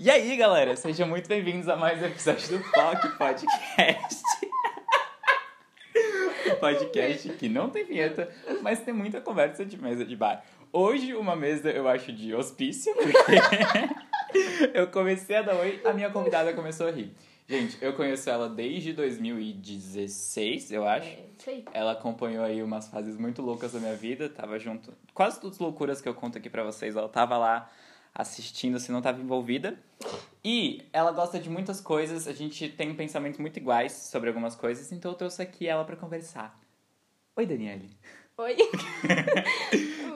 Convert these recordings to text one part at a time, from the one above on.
E aí, galera, sejam muito bem-vindos a mais um episódio do POC Podcast. o podcast que não tem vinheta, mas tem muita conversa de mesa de bar. Hoje, uma mesa, eu acho, de hospício, porque eu comecei a dar oi, a minha convidada começou a rir. Gente, eu conheço ela desde 2016, eu acho. É, aí. Ela acompanhou aí umas fases muito loucas da minha vida, tava junto. Quase todas as loucuras que eu conto aqui pra vocês, ela tava lá assistindo, se não tava envolvida. E ela gosta de muitas coisas, a gente tem pensamentos muito iguais sobre algumas coisas, então eu trouxe aqui ela pra conversar. Oi, Daniele. Oi.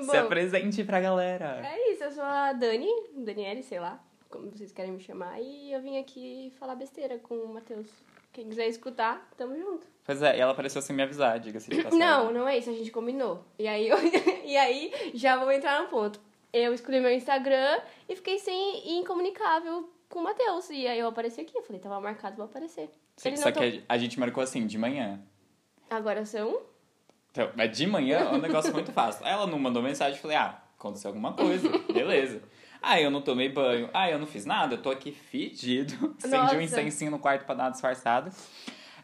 Se Bom, apresente pra galera. é isso, eu sou a Dani, Daniele, sei lá, como vocês querem me chamar, e eu vim aqui falar besteira com o Matheus. Quem quiser escutar, tamo junto. Pois é, e ela apareceu sem me avisar, diga-se de passagem. Não, não é isso, a gente combinou. E aí, eu- e aí já vou entrar no ponto. Eu escolhi meu Instagram e fiquei sem incomunicável com o Matheus. E aí eu apareci aqui, eu falei, tava marcado pra aparecer. Sim, só que a gente marcou assim, de manhã. Agora são Então, mas de manhã é um negócio muito fácil. Ela não mandou mensagem, eu falei, ah, aconteceu alguma coisa, beleza. Ah, eu não tomei banho. Ah, eu não fiz nada, eu tô aqui fedido. Acendi um incensinho no quarto pra dar uma disfarçada.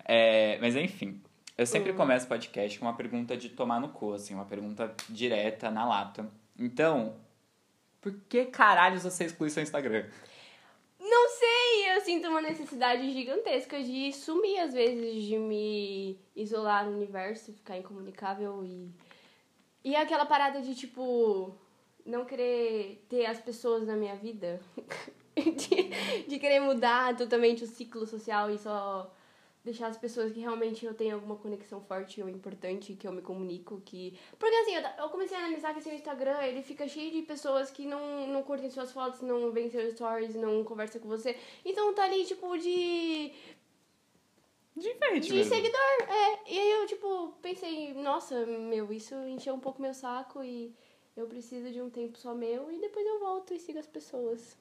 É, mas enfim, eu sempre Hum. começo o podcast com uma pergunta de tomar no cu, assim, uma pergunta direta, na lata. Então, por que caralhos você exclui seu Instagram? Não sei, eu sinto uma necessidade gigantesca de sumir às vezes, de me isolar no universo, ficar incomunicável e. E aquela parada de tipo. Não querer ter as pessoas na minha vida. de, de querer mudar totalmente o ciclo social e só deixar as pessoas que realmente eu tenho alguma conexão forte ou importante, que eu me comunico, que... Porque assim, eu, comecei a analisar que assim, o Instagram, ele fica cheio de pessoas que não, não curtem suas fotos, não veem seus stories, não conversam com você. Então tá ali, tipo, de... De enfeite De mesmo. seguidor, é. E aí eu, tipo, pensei, nossa, meu, isso encheu um pouco meu saco e eu preciso de um tempo só meu e depois eu volto e sigo as pessoas.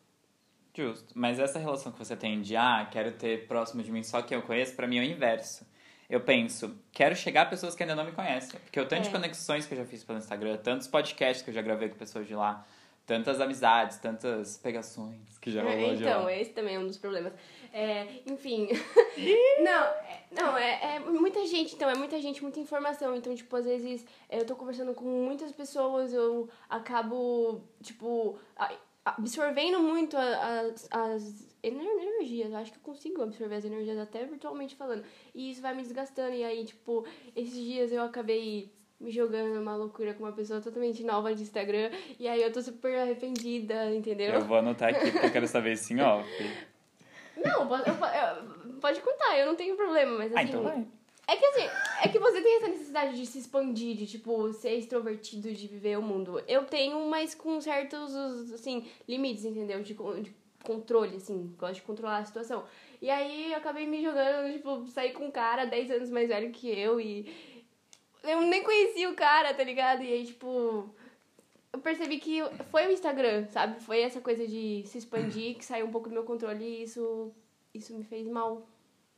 Justo. Mas essa relação que você tem de, ah, quero ter próximo de mim só quem eu conheço, pra mim é o inverso. Eu penso, quero chegar a pessoas que ainda não me conhecem. Porque o tanto de É. conexões que eu já fiz pelo Instagram, tantos podcasts que eu já gravei com pessoas de lá, tantas amizades, tantas pegações que já rolou de então, esse também é um dos problemas. É, enfim. não, é, não é, é muita gente, então, é muita gente, muita informação. Então, tipo, às vezes eu tô conversando com muitas pessoas, eu acabo, tipo, absorvendo muito as, as ener- energias. Eu acho que eu consigo absorver as energias até virtualmente falando. E isso vai me desgastando. E aí, tipo, esses dias eu acabei me jogando numa loucura com uma pessoa totalmente nova de Instagram. E aí eu tô super arrependida, entendeu? Eu vou anotar aqui porque eu quero saber em off. Não, pode, eu- eu- pode contar, eu não tenho problema, mas assim. Ah, então vai. É que assim, é que você tem essa necessidade de se expandir, de tipo, ser extrovertido, de viver o mundo. Eu tenho, mas com certos, assim, limites, entendeu? De, de controle, assim, gosto de controlar a situação. E aí eu acabei me jogando, tipo, saí com um cara 10 anos mais velho que eu e. Eu nem conhecia o cara, tá ligado? E aí, tipo. Eu percebi que foi o Instagram, sabe? Foi essa coisa de se expandir que saiu um pouco do meu controle e isso, isso me fez mal.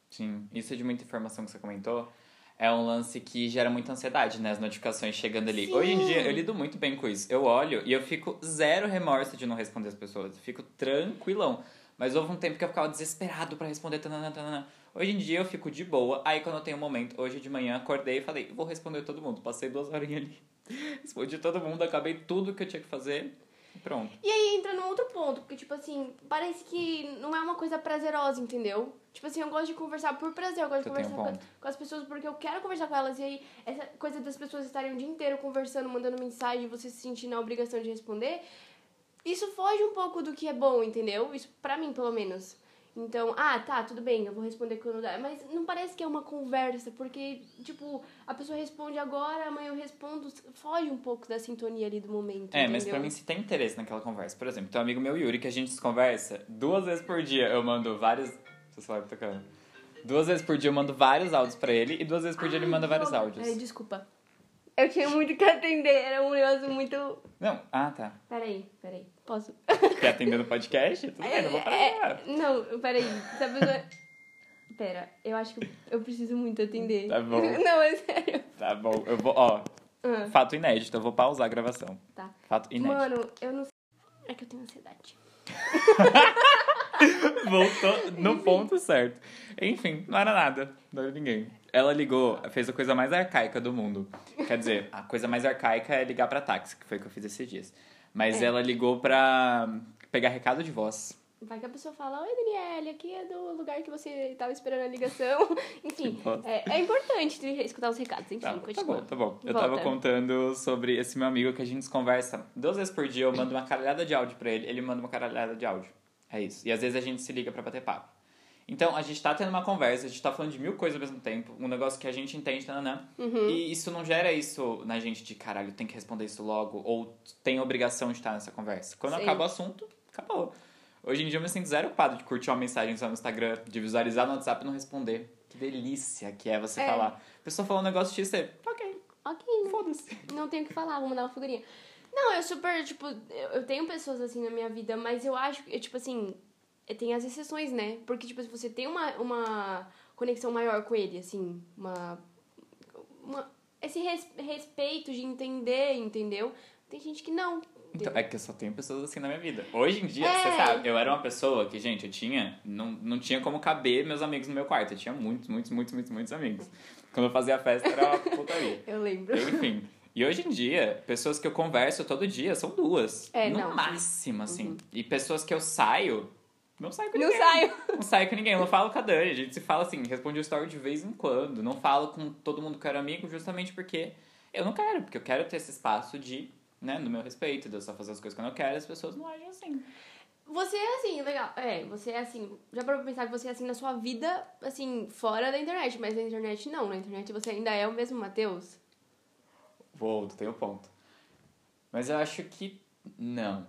Sim, isso de muita informação que você comentou é um lance que gera muita ansiedade, né? As notificações chegando ali. Sim. Hoje em dia eu lido muito bem com isso. Eu olho e eu fico zero remorso de não responder as pessoas. Eu fico tranquilão. Mas houve um tempo que eu ficava desesperado pra responder. Tanana, tanana. Hoje em dia eu fico de boa. Aí quando eu tenho um momento, hoje de manhã acordei e falei, vou responder todo mundo. Passei duas horinhas ali. Respondi todo mundo, acabei tudo que eu tinha que fazer. E pronto. E aí entra num outro ponto, porque, tipo assim, parece que não é uma coisa prazerosa, entendeu? Tipo assim, eu gosto de conversar por prazer, eu gosto de Você um conversar com, ponto. com as pessoas porque eu quero conversar com elas. E aí, essa coisa das pessoas estarem o dia inteiro conversando, mandando mensagem, e você se sentir na obrigação de responder, isso foge um pouco do que é bom, entendeu? Isso pra mim, pelo menos. Então, ah, tá, tudo bem, eu vou responder quando dá. Mas não parece que é uma conversa, porque, tipo, a pessoa responde agora, amanhã eu respondo, foge um pouco da sintonia ali do momento. É, mas entendeu? pra mim se tem interesse naquela conversa. Por exemplo, tem um amigo meu, Yuri, que a gente se conversa duas vezes por dia. Eu mando vários. Seu celular tá tocando. Duas vezes por dia eu mando vários áudios pra ele e duas vezes por dia ele manda vários Ai, áudios. desculpa. Eu tinha muito que atender, era um negócio muito. Não, ah tá. Peraí, peraí. Posso? Quer atender no podcast? Tudo bem, não vou parar. É, não, peraí. Se a pessoa. Pera, eu acho que eu preciso muito atender. Tá bom. Não, é sério. Tá bom, eu vou, ó. Ah, Fato inédito, eu vou pausar a gravação. tá. Fato inédito. Mano, eu não sei. É que eu tenho ansiedade. Voltou no ponto certo. Enfim, não era nada. Não era ninguém. Ela ligou, fez a coisa mais arcaica do mundo. Quer dizer, a coisa mais arcaica é ligar pra táxi, que foi o que eu fiz esses dias. Mas É. ela ligou pra pegar recado de voz. Vai que a pessoa fala, oi Daniele, aqui é do lugar que você estava esperando a ligação. Enfim, é, é importante escutar os recados. Enfim, Tá, tá continua. bom, tá bom. Eu Volta. tava contando sobre esse meu amigo que a gente conversa duas vezes por dia. Eu mando uma caralhada de áudio pra ele, ele manda uma caralhada de áudio. É isso. E às vezes a gente se liga pra bater papo. Então, a gente tá tendo uma conversa, a gente tá falando de mil coisas ao mesmo tempo, um negócio que a gente entende, tananã. Uhum. E isso não gera isso na gente de caralho, tem que responder isso logo, ou tem obrigação de estar nessa conversa. Quando Sim. acaba o assunto, acabou. Hoje em dia eu me sinto zero ocupado de curtir uma mensagem só no Instagram, de visualizar no WhatsApp e não responder. Que delícia que é você É. falar. A pessoa falou um negócio X, você, ok, Ok, né? foda-se. Não tenho o que falar, vou mandar uma figurinha. Não, eu super, tipo, eu tenho pessoas assim na minha vida, mas eu acho que, tipo assim, tem as exceções, né? Porque, tipo, se você tem uma, uma conexão maior com ele, assim, uma. uma esse res- respeito de entender, entendeu? Tem gente que não. Então, é que eu só tenho pessoas assim na minha vida. Hoje em dia, É. você sabe, eu era uma pessoa que, gente, eu tinha. Não, não tinha como caber meus amigos no meu quarto. Eu tinha muitos, muitos, muitos, muitos, muitos amigos. Quando eu fazia festa era uma putaria. Eu lembro. Enfim. E hoje em dia, pessoas que eu converso todo dia são duas. É, no não. máximo, assim. E pessoas que eu saio, não saio com Não ninguém. saio. Não saio com ninguém. Eu não falo com a Dani. A gente se fala assim, responde o story de vez em quando. Não falo com todo mundo que eu era amigo, justamente porque eu não quero. Porque eu quero ter esse espaço de, né, no meu respeito, de eu só fazer as coisas quando eu quero. As pessoas não agem assim. Você é assim, legal. É, você é assim. Já parou pra pensar que você é assim na sua vida, assim, fora da internet, mas na internet não. Na internet você ainda é o mesmo Matheus? Vou, tu tem o ponto. Mas eu acho que não.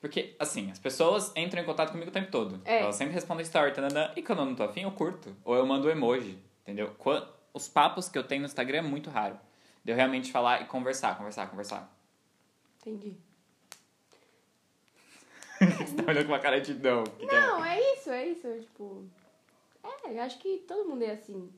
Porque, assim, as pessoas entram em contato comigo o tempo todo. É. Elas sempre respondem story, tanana, e quando eu não tô afim, eu curto. Ou eu mando emoji, entendeu? Os papos que eu tenho no Instagram é muito raro. De eu realmente falar e conversar, conversar, conversar. Entendi. Você tá olhando com uma cara de não. que é? Não, é isso, é isso. Tipo. É, eu acho que todo mundo é assim.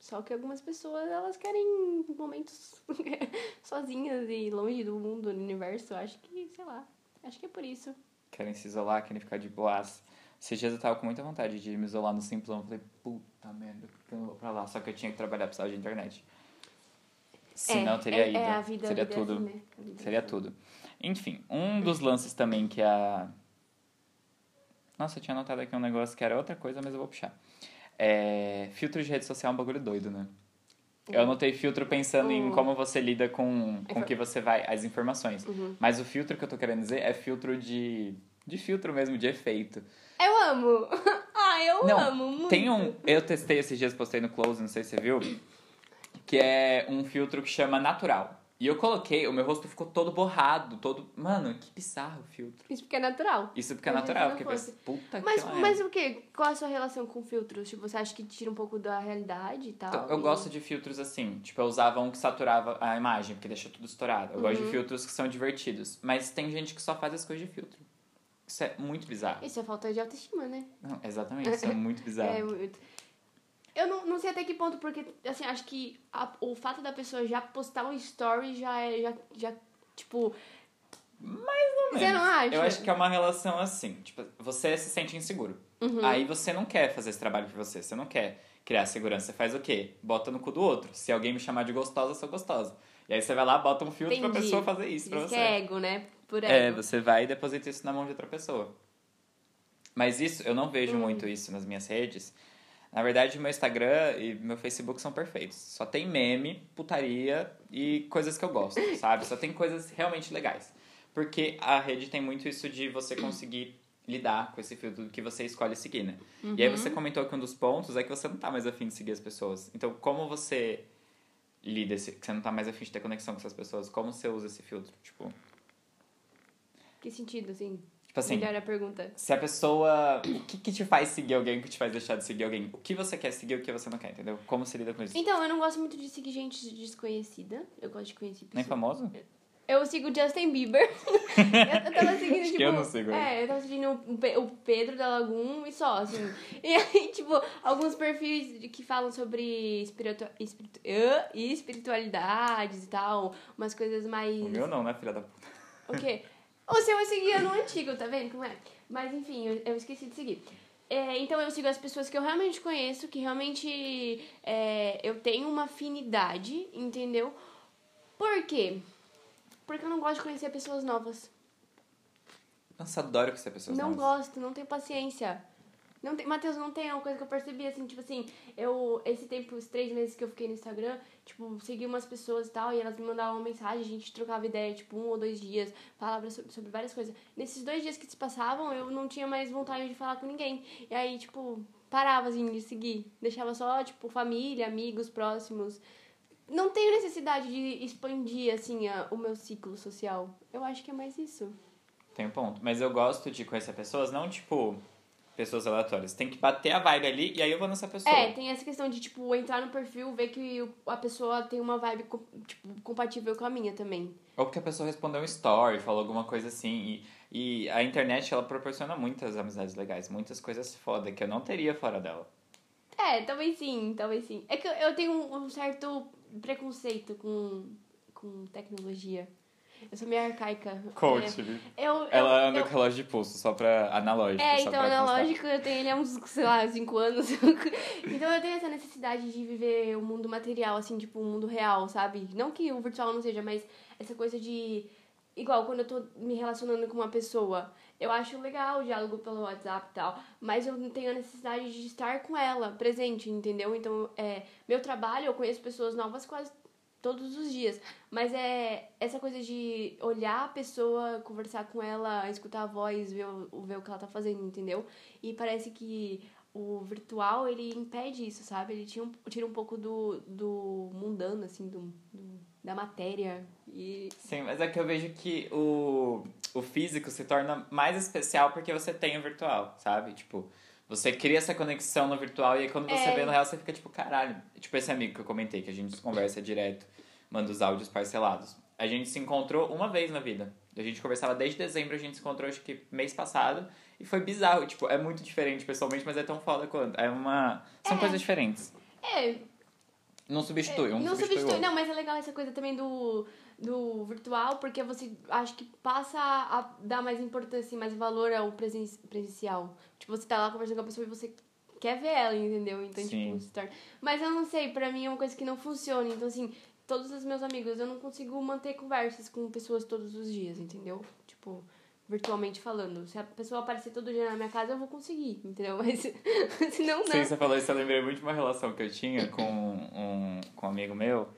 Só que algumas pessoas, elas querem momentos sozinhas e longe do mundo, do universo. Eu Acho que, sei lá. Acho que é por isso. Querem se isolar, querem ficar de boas. Esses dias eu tava com muita vontade de me isolar no Simplão. Falei, puta merda, por que eu não vou pra lá? Só que eu tinha que trabalhar, precisava de internet. Senão eu teria é, ido. É, a vida, a Seria vida é tudo. assim, né? A vida é Seria assim. tudo. Enfim, um dos lances também que a. Nossa, eu tinha anotado aqui um negócio que era outra coisa, mas eu vou puxar. É... Filtro de rede social é um bagulho doido, né? Eu anotei filtro pensando em Uhum. como você lida com, com que você vai, as informações. Uhum. Mas o filtro que eu tô querendo dizer é filtro de. De filtro mesmo, de efeito. Eu amo! ah, eu Não, amo muito. Tem um. Eu testei esses dias, postei no Close, não sei se você viu. Que é um filtro que chama natural. E eu coloquei, o meu rosto ficou todo borrado, todo. Mano, que bizarro o filtro. Isso porque é natural. Isso porque é natural, porque fosse. puta Mas, que é. mas o que? Qual a sua relação com filtros? Tipo, você acha que tira um pouco da realidade e tal? Então, eu E- gosto de filtros assim. Tipo, eu usava um que saturava a imagem, porque deixa tudo estourado. Eu gosto Uhum. de filtros que são divertidos. Mas tem gente que só faz as coisas de filtro. Isso é muito bizarro. Isso é falta de autoestima, né? Não, exatamente, isso é muito bizarro. É muito. Eu não, não sei até que ponto, porque, assim, acho que a- o fato da pessoa já postar um story já é, já, já tipo... Você não acha? Eu acho que é uma relação assim. Tipo, você se sente inseguro. Uhum. Aí você não quer fazer esse trabalho por você. Você não quer criar segurança. Você faz o quê? Bota no cu do outro. Se alguém me chamar de gostosa, eu sou gostosa. E aí você vai lá, bota um filtro pra Entendi. pessoa fazer isso pra Diz você. que é ego, né? Por ego. É, você vai e deposita isso na mão de outra pessoa. Mas isso, eu não vejo Hum. muito isso nas minhas redes. Na verdade, meu Instagram e meu Facebook são perfeitos. Só tem meme, putaria e coisas que eu gosto, sabe? Só tem coisas realmente legais. Porque a rede tem muito isso de você conseguir lidar com esse filtro que você escolhe seguir, né? E aí Uhum. você comentou que um dos pontos é que você não tá mais afim de seguir as pessoas. Então, como você lida esse, que você não tá mais afim de ter conexão com essas pessoas? Como você usa esse filtro? Tipo, Que sentido, assim? Tipo assim, Melhor a pergunta. se a pessoa. O que, que te faz seguir alguém, o que te faz deixar de seguir alguém? O que você quer seguir e o que você não quer, entendeu? Como você lida com isso? Então, eu não gosto muito de seguir gente desconhecida. Eu gosto de conhecer pessoas. Nem famoso? Eu sigo o Justin Bieber. eu, eu tava seguindo, tipo. que eu não sigo. É, eu tava seguindo o, Pe- o Pedro da Lagum e só, assim. E aí, tipo, alguns perfis que falam sobre espiritu, espiritu, espiritualidades e tal. Umas coisas mais. O meu não, né, filha da puta? O quê? Ou se eu seguia no antigo, tá vendo como é? Mas enfim, eu, eu esqueci de seguir. É, então eu sigo as pessoas que eu realmente conheço, que realmente é, eu tenho uma afinidade, entendeu? Por quê? Porque eu não gosto de conhecer pessoas novas. Nossa, adoro conhecer pessoas não novas. gosto, não tenho paciência. Não tem, Matheus, não tem uma coisa que eu percebi, assim, tipo assim, eu, esse tempo, os três meses que eu fiquei no Instagram, tipo, segui umas pessoas e tal, e elas me mandavam uma mensagem, a gente trocava ideia, tipo, um ou dois dias, falava sobre, sobre várias coisas. Nesses dois dias que se passavam, eu não tinha mais vontade de falar com ninguém. E aí, tipo, parava, assim, de seguir. Deixava só, tipo, família, amigos próximos. Não tenho necessidade de expandir, assim, a, o meu ciclo social. Eu acho que é mais isso. Tem um ponto. Mas eu gosto de conhecer pessoas, não tipo pessoas aleatórias. Tem que bater a vibe ali e aí eu vou nessa pessoa. É, tem essa questão de, tipo, entrar no perfil, ver que a pessoa tem uma vibe, tipo, compatível com a minha também. Ou porque a pessoa respondeu um story, falou alguma coisa assim. E, e a internet, ela proporciona muitas amizades legais, muitas coisas foda que eu não teria fora dela. É, talvez sim, talvez sim. É que eu tenho um certo preconceito com, com tecnologia. Eu sou meio arcaica. Coach. É, eu, Ela eu, anda eu... com relógio de pulso, só pra analógico. É, então analógico eu tenho ele há uns, sei lá, 5 anos. então eu tenho essa necessidade de viver o um mundo material, assim, tipo, o um mundo real, sabe? Não que o virtual não seja, mas essa coisa de. Igual quando eu tô me relacionando com uma pessoa, eu acho legal o diálogo pelo WhatsApp e tal, mas eu tenho a necessidade de estar com ela presente, entendeu? Então, é, meu trabalho, eu conheço pessoas novas quase todos os dias. Mas é essa coisa de olhar a pessoa, conversar com ela, escutar a voz, ver o, ver o que ela tá fazendo, entendeu? E parece que o virtual, ele impede isso, sabe? Ele tira um, tira um pouco do, do mundano, assim, do, do, da matéria. E... Sim, mas é que eu vejo que o, o físico se torna mais especial porque você tem o virtual, sabe? Tipo, você cria essa conexão no virtual e aí quando você é. vê no real, você fica tipo, caralho. Tipo esse amigo que eu comentei, que a gente conversa direto, manda os áudios parcelados. A gente se encontrou uma vez na vida. A gente conversava desde dezembro, a gente se encontrou acho que mês passado. E foi bizarro, tipo, é muito diferente pessoalmente, mas é tão foda quanto. É uma. São é. coisas diferentes. É. Não substitui, um Não substitui, substitui. Não, mas é legal essa coisa também do do virtual, porque você acho que passa a dar mais importância, mais valor ao presen presencial. Tipo, você tá lá conversando com a pessoa e você quer ver ela, entendeu? Então, tipo, Sim. tipo, se torna... Mas eu não sei, pra mim é uma coisa que não funciona. Então, assim, todos os meus amigos, eu não consigo manter conversas com pessoas todos os dias, entendeu? Tipo, virtualmente falando. Se a pessoa aparecer todo dia na minha casa, eu vou conseguir, entendeu? Mas se não, não. Sim, você falou isso, eu lembrei muito de uma relação que eu tinha com um, com um amigo meu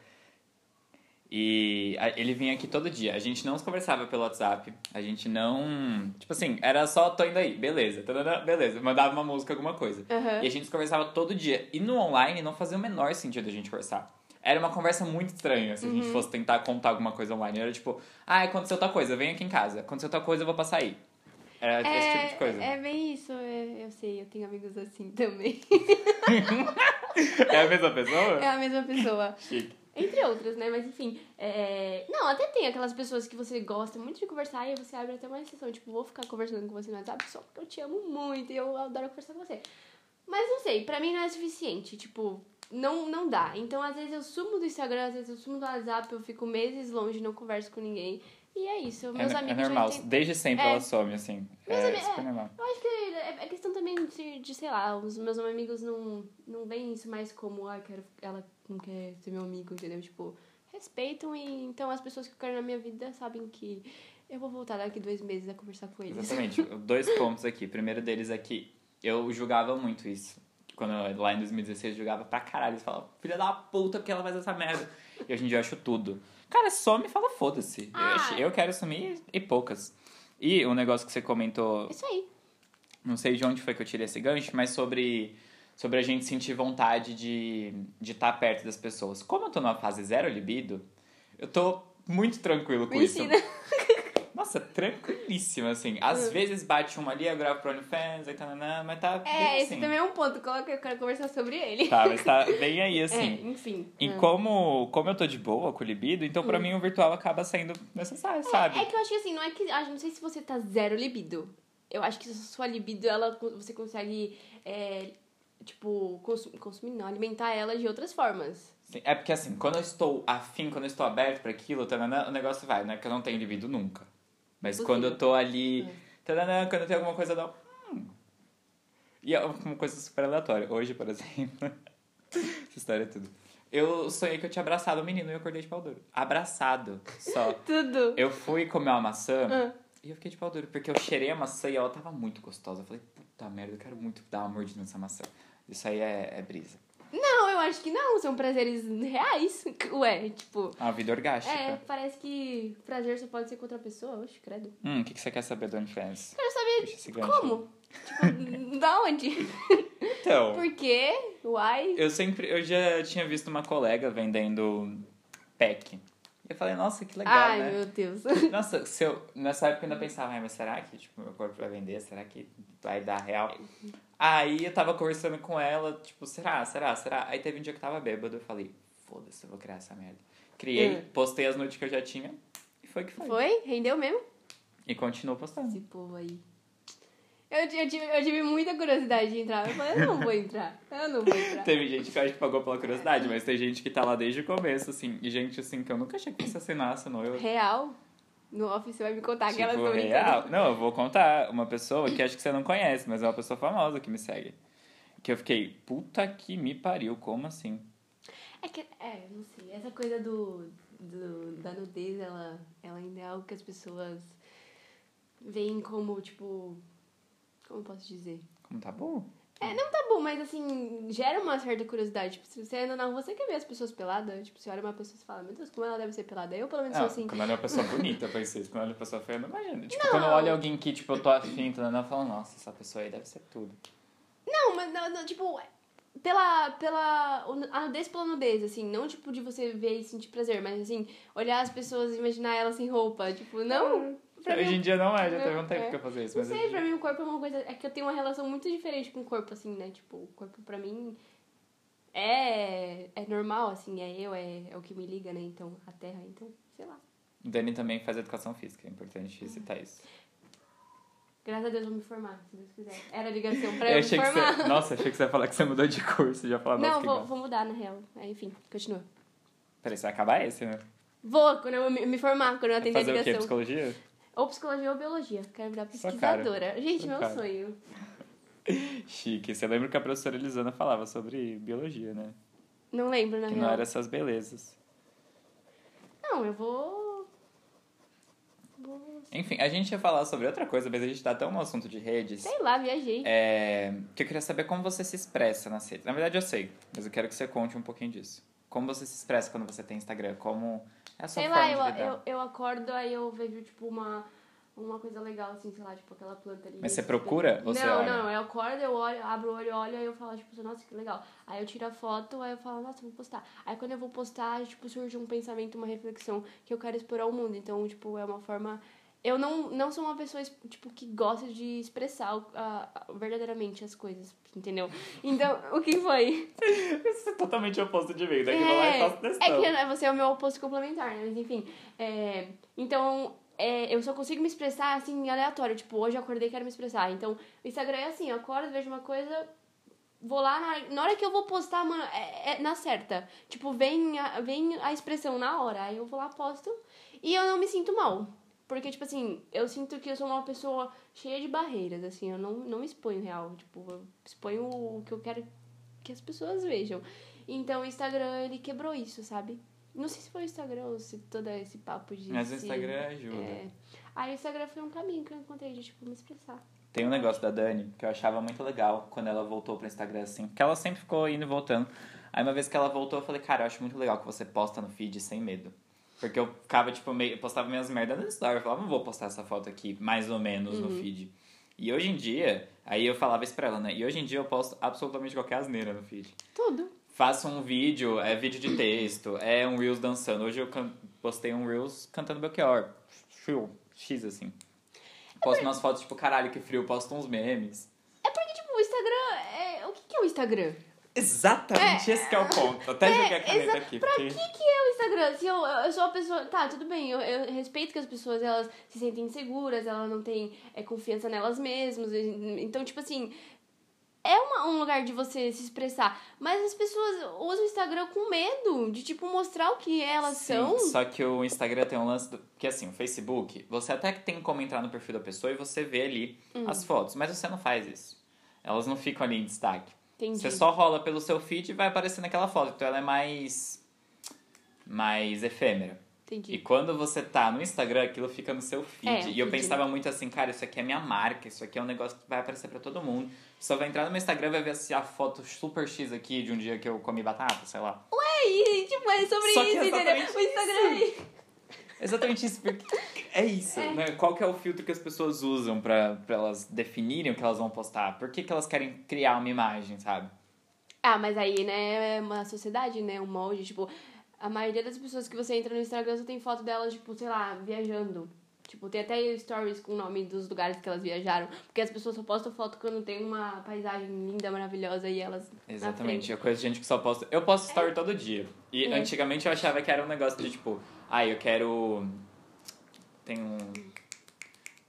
e ele vinha aqui todo dia. A gente não se conversava pelo WhatsApp. A gente não. Tipo assim, era só tô indo aí, beleza, beleza. Mandava uma música, alguma coisa. Uhum. E a gente se conversava todo dia. E no online não fazia o menor sentido a gente conversar. Era uma conversa muito estranha se a gente uhum. fosse tentar contar alguma coisa online. Era tipo, ah, aconteceu tal coisa, vem aqui em casa. Aconteceu tal coisa, eu vou passar aí. Era é, esse tipo de coisa. É bem isso, eu, eu sei, eu tenho amigos assim também. é a mesma pessoa? É a mesma pessoa. Chique. Entre outras, né? Mas enfim. É... Não, até tem aquelas pessoas que você gosta muito de conversar e você abre até uma exceção. Tipo, vou ficar conversando com você no WhatsApp só porque eu te amo muito e eu adoro conversar com você. Mas não sei, pra mim não é suficiente. Tipo, não, não dá. Então, às vezes eu sumo do Instagram, às vezes eu sumo do WhatsApp, eu fico meses longe, não converso com ninguém. E é isso. É Meus é, amigos. É normal. Desde sempre é. ela some, assim. Meus é super normal. Eu acho que é, é questão também de, de, sei lá, os meus amigos não, não veem isso mais como, ah, quero, ela não quer ser meu amigo, entendeu? Tipo, respeitam e então as pessoas que eu quero na minha vida sabem que eu vou voltar daqui dois meses a conversar com eles. Exatamente. Dois pontos aqui. O primeiro deles é que eu julgava muito isso. Quando eu, lá em 2016 eu julgava pra caralho. Eles falavam, filha da puta, porque ela faz essa merda. E hoje em dia eu acho tudo. Cara, some e fala foda-se. Ah. Eu, eu quero sumir e poucas. E um negócio que você comentou. Isso aí. Não sei de onde foi que eu tirei esse gancho, mas sobre sobre a gente sentir vontade de estar de tá perto das pessoas. Como eu tô numa fase zero libido, eu tô muito tranquilo com Me isso. Ensina. Nossa, tranquilíssima, assim. Às uhum. vezes bate uma ali, eu gravo pro OnlyFans, aí tá, mas tá É, bem esse assim. também é um ponto, coloca, eu quero conversar sobre ele. Tá, mas tá bem aí, assim. É, enfim. E uhum. como, como eu tô de boa com o libido, então pra uhum. mim o virtual acaba sendo necessário, sabe? É que eu acho que assim, não é que... Não sei se você tá zero libido. Eu acho que sua libido, ela, você consegue... É, tipo, consumir, não, alimentar ela de outras formas. Sim, é porque assim, quando eu estou afim, quando eu estou aberto para aquilo, o negócio vai, né? Porque eu não tenho libido nunca. Mas Possível. quando eu tô ali. É. Tadanã, quando tem alguma coisa, eu dou. Hum. E é uma coisa super aleatória. Hoje, por exemplo. Essa história é tudo. Eu sonhei que eu tinha abraçado o menino e eu acordei de pau duro. Abraçado, só. Tudo. Eu fui comer uma maçã Ah. e eu fiquei de pau duro, porque eu cheirei a maçã e ela tava muito gostosa. Eu falei, puta merda, eu quero muito dar uma mordida nessa maçã. Isso aí é, é brisa. Acho que não, são prazeres reais. Ué, tipo. É uma vida orgástica. É, parece que prazer só pode ser com outra pessoa. Oxe, credo. Hum, o que, que você quer saber do OnlyFans? Quero saber como. Tipo, da onde? Então, Por quê? Why? eu sempre, eu já tinha visto uma colega vendendo pack. E eu falei, nossa, que legal, Ai, né? meu Deus. Nossa, se eu, nessa época eu ainda pensava, mas será que tipo, meu corpo vai vender? Será que vai dar real? Aí eu tava conversando com ela, tipo, será, será, será? Aí teve um dia que eu tava bêbado, eu falei, foda-se, eu vou criar essa merda. Criei, Hum. postei as noites que eu já tinha e foi que foi. Foi? Rendeu mesmo? E continuo postando. Esse povo aí. Eu, eu, tive, eu tive muita curiosidade de entrar. Eu falei, eu não vou entrar. Eu não vou entrar. Teve gente que eu acho que pagou pela curiosidade, mas tem gente que tá lá desde o começo, assim. E gente, assim, que eu nunca achei que fosse assinar, assinou. Eu, Real? No office você vai me contar que elas tipo, estão real. brincando. Não, eu vou contar. Uma pessoa que acho que você não conhece, mas é uma pessoa famosa que me segue. Que eu fiquei, puta que me pariu, como assim? É que, é, não sei. Essa coisa do, do, da nudez, ela, ela ainda é algo que as pessoas veem como, tipo. Como posso dizer? Como tá bom? É, não tá bom, mas assim, gera uma certa curiosidade. Tipo, se você anda na rua, você quer ver as pessoas peladas? Tipo, você olha uma pessoa e fala, meu Deus, como ela deve ser pelada? Eu, pelo menos, Não, sou assim. quando olha uma pessoa bonita, pensei isso. Quando olha uma pessoa feia, eu não imagino. Tipo, Não. quando eu olho alguém que, tipo, eu tô afim, tô andando, eu falo, nossa, essa pessoa aí deve ser tudo. Não, mas não, não, tipo, pela, pela. A nudez pela nudez, assim, não tipo de você ver e sentir prazer, mas assim, olhar as pessoas e imaginar elas sem roupa. Tipo, não. Pra Hoje mim, em dia não é, já Não, teve um tempo é. que eu fazia isso. não Mas sei, hoje pra mim o corpo é uma coisa. É que eu tenho uma relação muito diferente com o corpo, assim, né? Tipo, o corpo pra mim é, é normal, assim, é eu, é, é o que me liga, né? Então, a terra, então, sei lá. O Dani também faz educação física, é importante citar isso. Graças a Deus eu vou me formar, se Deus quiser. Era ligação pra eu, Eu me formar. você. Nossa, achei que você ia falar que você mudou de curso. Já falava, Não, vou, vou mudar, na real. É, enfim, continua. Peraí, você vai acabar esse, né? Vou, quando eu me, me formar, quando eu atender a fazer o quê? ligação. Psicologia? Ou psicologia ou biologia. Quero virar pesquisadora. Gente, Sua meu cara. sonho. Chique. Você lembra que a professora Elisana falava sobre biologia, né? Não lembro, na Que real. não era essas belezas. Não, eu vou. Vou. Enfim, a gente ia falar sobre outra coisa, mas a gente tá tão no assunto de redes. Sei lá, viajei. É, que eu queria saber como você se expressa nas redes. Na verdade, eu sei, mas eu quero que você conte um pouquinho disso. Como você se expressa quando você tem Instagram? Como é a sua Sei forma lá, eu, eu, eu acordo, aí eu vejo, tipo, uma, uma coisa legal, assim, sei lá, tipo, aquela planta ali. Mas você assim, procura ou você Não, olha? não, eu acordo, eu olho, abro o olho, olho, aí eu falo, tipo, nossa, que legal. Aí eu tiro a foto, aí eu falo, nossa, vou postar. Aí quando eu vou postar, tipo, surge um pensamento, uma reflexão que eu quero expor ao mundo. Então, tipo, é uma forma... Eu não, não sou uma pessoa, tipo, que gosta de expressar a- verdadeiramente as coisas, entendeu? Então, o que foi? Isso é totalmente oposto de mim. Daqui eu vou lá e faço É que você é o meu oposto complementar, né? Mas enfim. é, então, é, eu só consigo me expressar assim, aleatório. Tipo, hoje eu acordei e quero me expressar. Então, o Instagram é assim, eu acordo, vejo uma coisa, vou lá, na hora, na hora que eu vou postar, mano, é, é na certa. Tipo, vem a, vem a expressão na hora. Aí eu vou lá, posto. E eu não me sinto mal. Porque, tipo assim, eu sinto que eu sou uma pessoa cheia de barreiras, assim, eu não, não exponho real. Tipo, eu exponho o que eu quero que as pessoas vejam. Então o Instagram, ele quebrou isso, sabe? Não sei se foi o Instagram ou se todo esse papo de. Mas o Instagram ajuda. É. Aí o Instagram foi um caminho que eu encontrei de, tipo, me expressar. Tem um negócio da Dani que eu achava muito legal quando ela voltou pro Instagram, assim. Que ela sempre ficou indo e voltando. Aí uma vez que ela voltou, eu falei, cara, eu acho muito legal que você posta no feed sem medo. Porque eu ficava, tipo, meio. Eu postava minhas merdas no story. Eu falava, não vou postar essa foto aqui, mais ou menos, no feed. E hoje em dia, aí eu falava isso pra ela, né? E hoje em dia eu posto absolutamente qualquer asneira no feed. Tudo. Faço um vídeo, é vídeo de texto, é um Reels dançando. Hoje eu postei um Reels cantando Belchior. Frio, X assim. Posto umas fotos, tipo, caralho, que frio, posto uns memes. É porque, tipo, o Instagram. É... O que, que é o Instagram? Exatamente esse que é o ponto. Até joguei a caneta aqui. Pra porque... que, que é o Instagram? Se eu, eu sou uma pessoa. Tá, tudo bem, eu, eu respeito que as pessoas elas se sentem inseguras, elas não têm é, confiança nelas mesmas. Então, tipo assim. é uma, um lugar de você se expressar. Mas as pessoas usam o Instagram com medo de, tipo, mostrar o que elas Sim, são. Só que o Instagram tem um lance do. Que assim, o Facebook, você até que tem como entrar no perfil da pessoa e você vê ali Hum. as fotos, mas você não faz isso. Elas não ficam ali em destaque. Entendi. Você só rola pelo seu feed e vai aparecer naquela foto. Então ela é mais. mais efêmera. Entendi. E quando você tá no Instagram, aquilo fica no seu feed. É, e eu pensava muito assim, cara, isso aqui é minha marca, isso aqui é um negócio que vai aparecer pra todo mundo. Só vai entrar no meu Instagram e vai ver assim, a foto super X aqui de um dia que eu comi batata, sei lá. É, e, tipo, é sobre Só isso, é entendeu? O Instagram Exatamente isso, porque é isso, né? Qual que é o filtro que as pessoas usam pra, pra elas definirem o que elas vão postar? Por que, que elas querem criar uma imagem, sabe? Ah, mas aí, né, é uma sociedade, né, um molde, tipo, a maioria das pessoas que você entra no Instagram só tem foto delas, tipo, sei lá, viajando. Tipo, tem até stories com o nome dos lugares que elas viajaram, porque as pessoas só postam foto quando tem uma paisagem linda, maravilhosa e elas Exatamente, é coisa de gente que só posta. Eu posto story todo dia. E É. antigamente eu achava que era um negócio de tipo, ah, eu quero. Tem um.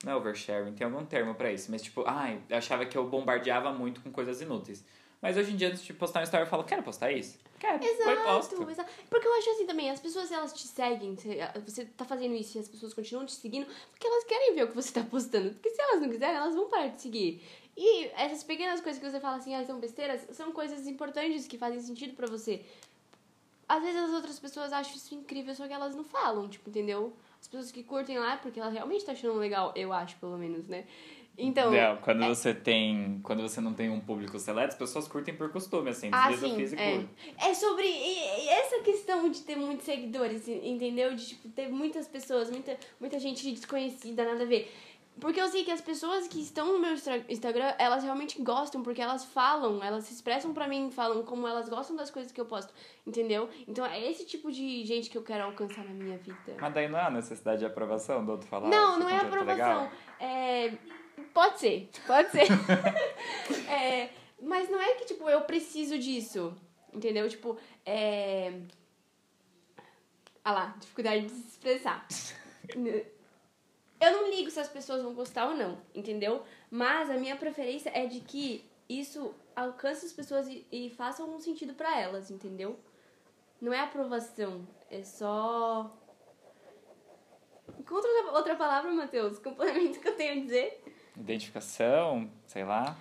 Não é oversharing, tem algum termo pra isso, mas tipo, ah, eu achava que eu bombardeava muito com coisas inúteis. Mas hoje em dia, antes de postar um story, eu falo, quero postar isso? Quero, vou e posto. Exato, exato. Porque eu acho assim também, as pessoas elas te seguem, você- você tá fazendo isso e as pessoas continuam te seguindo porque elas querem ver o que você tá postando. Porque se elas não quiserem, elas vão parar de seguir. E essas pequenas coisas que você fala assim, ah, são besteiras, são coisas importantes que fazem sentido pra você. Às vezes as outras pessoas acham isso incrível, só que elas não falam, tipo, entendeu? As pessoas que curtem lá é porque elas realmente estão achando legal, eu acho, pelo menos, né? Então. Não, quando você tem. Quando você não tem um público seleto, as pessoas curtem por costume, assim, Ah, sim, físico. é. É sobre essa questão de ter muitos seguidores, entendeu? De tipo, ter muitas pessoas, muita, muita gente desconhecida, nada a ver. Porque eu sei que as pessoas que estão no meu Instagram, elas realmente gostam, porque elas falam, elas se expressam pra mim, falam como elas gostam das coisas que eu posto, entendeu? Então é esse tipo de gente que eu quero alcançar na minha vida. Mas daí não há necessidade de aprovação do outro falar. Não, "Seu não é tá legal"? aprovação. É, pode ser, pode ser. É, mas não é que, tipo, eu preciso disso. Entendeu? Tipo, é. Ah lá, dificuldade de se expressar. Eu não ligo se as pessoas vão gostar ou não, entendeu? Mas a minha preferência é de que isso alcance as pessoas e, e faça algum sentido pra elas, entendeu? Não é aprovação, é só. Encontra outra- palavra, Matheus. Complemento que eu tenho a dizer. Identificação, sei lá.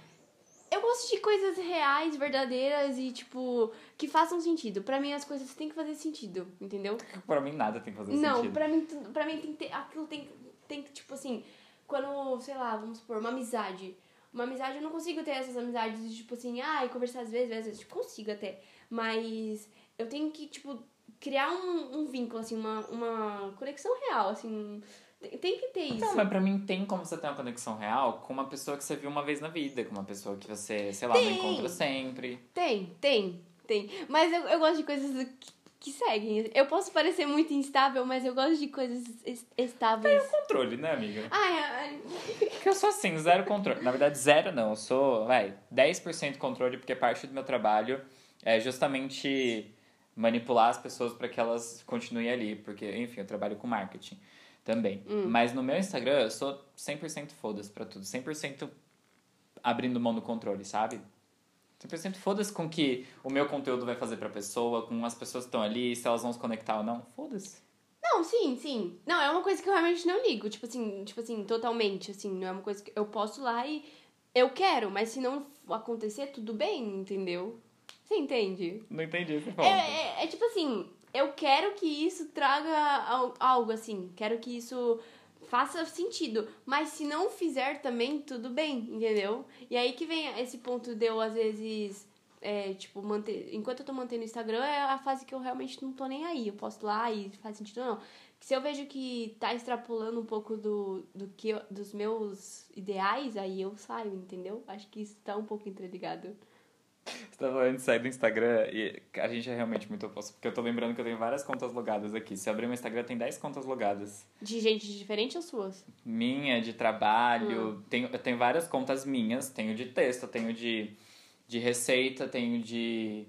Eu gosto de coisas reais, verdadeiras e, tipo, que façam sentido. Pra mim, as coisas têm que fazer sentido, entendeu? Pra mim nada tem que fazer Não, sentido. pra mim, tudo- pra mim tem que ter. Aquilo tem, tem que, tipo assim, quando, sei lá, vamos supor, uma amizade. Uma amizade, eu não consigo ter essas amizades de, tipo assim, ah, e conversar às vezes, às vezes, consigo até. Mas eu tenho que, tipo, criar um, um vínculo, assim, uma, uma conexão real, assim. Tem, tem que ter isso. Não, mas pra mim tem como você ter uma conexão real com uma pessoa que você viu uma vez na vida, com uma pessoa que você, sei lá, Tem. não encontra sempre. Tem, tem, tem. Mas eu, eu gosto de coisas que, que seguem. Eu posso parecer muito instável, mas eu gosto de coisas es- estáveis. Controle, né, amiga? Ai, ai, Porque eu sou assim, zero controle. Na verdade, zero não. Eu sou, vai, 10% controle, porque parte do meu trabalho é justamente manipular as pessoas para que elas continuem ali. Porque, enfim, eu trabalho com marketing também. Mas no meu Instagram, eu sou 100% foda-se pra tudo. 100% abrindo mão do controle, sabe? 100% foda-se com o que o meu conteúdo vai fazer pra pessoa, com as pessoas que estão ali, se elas vão se conectar ou não. Foda-se. Não, sim, sim. Não, é uma coisa que eu realmente não ligo. Tipo assim, tipo assim, totalmente, assim. Não é uma coisa que eu posso lá e eu quero, mas se não acontecer, tudo bem, entendeu? Você entende? Não entendi esse ponto. É, é, é tipo assim, eu quero que isso traga al- algo assim, quero que isso faça sentido, mas se não fizer também, tudo bem, entendeu? E aí que vem esse ponto de eu, às vezes, é, tipo, manter. Enquanto eu tô mantendo o Instagram, é a fase que eu realmente não tô nem aí. Eu posto lá e faz sentido ou não. Se eu vejo que tá extrapolando um pouco do, do que dos meus ideais, aí eu saio, entendeu? Acho que isso tá um pouco interligado. Você tá falando de sair do Instagram e a gente é realmente muito oposto. Porque eu tô lembrando que eu tenho várias contas logadas aqui. Se eu abrir meu Instagram, tem 10 contas logadas. De gente diferente ou suas? Minha, de trabalho. Tenho, eu tenho várias contas minhas. Tenho de texto, tenho de, de receita, tenho de...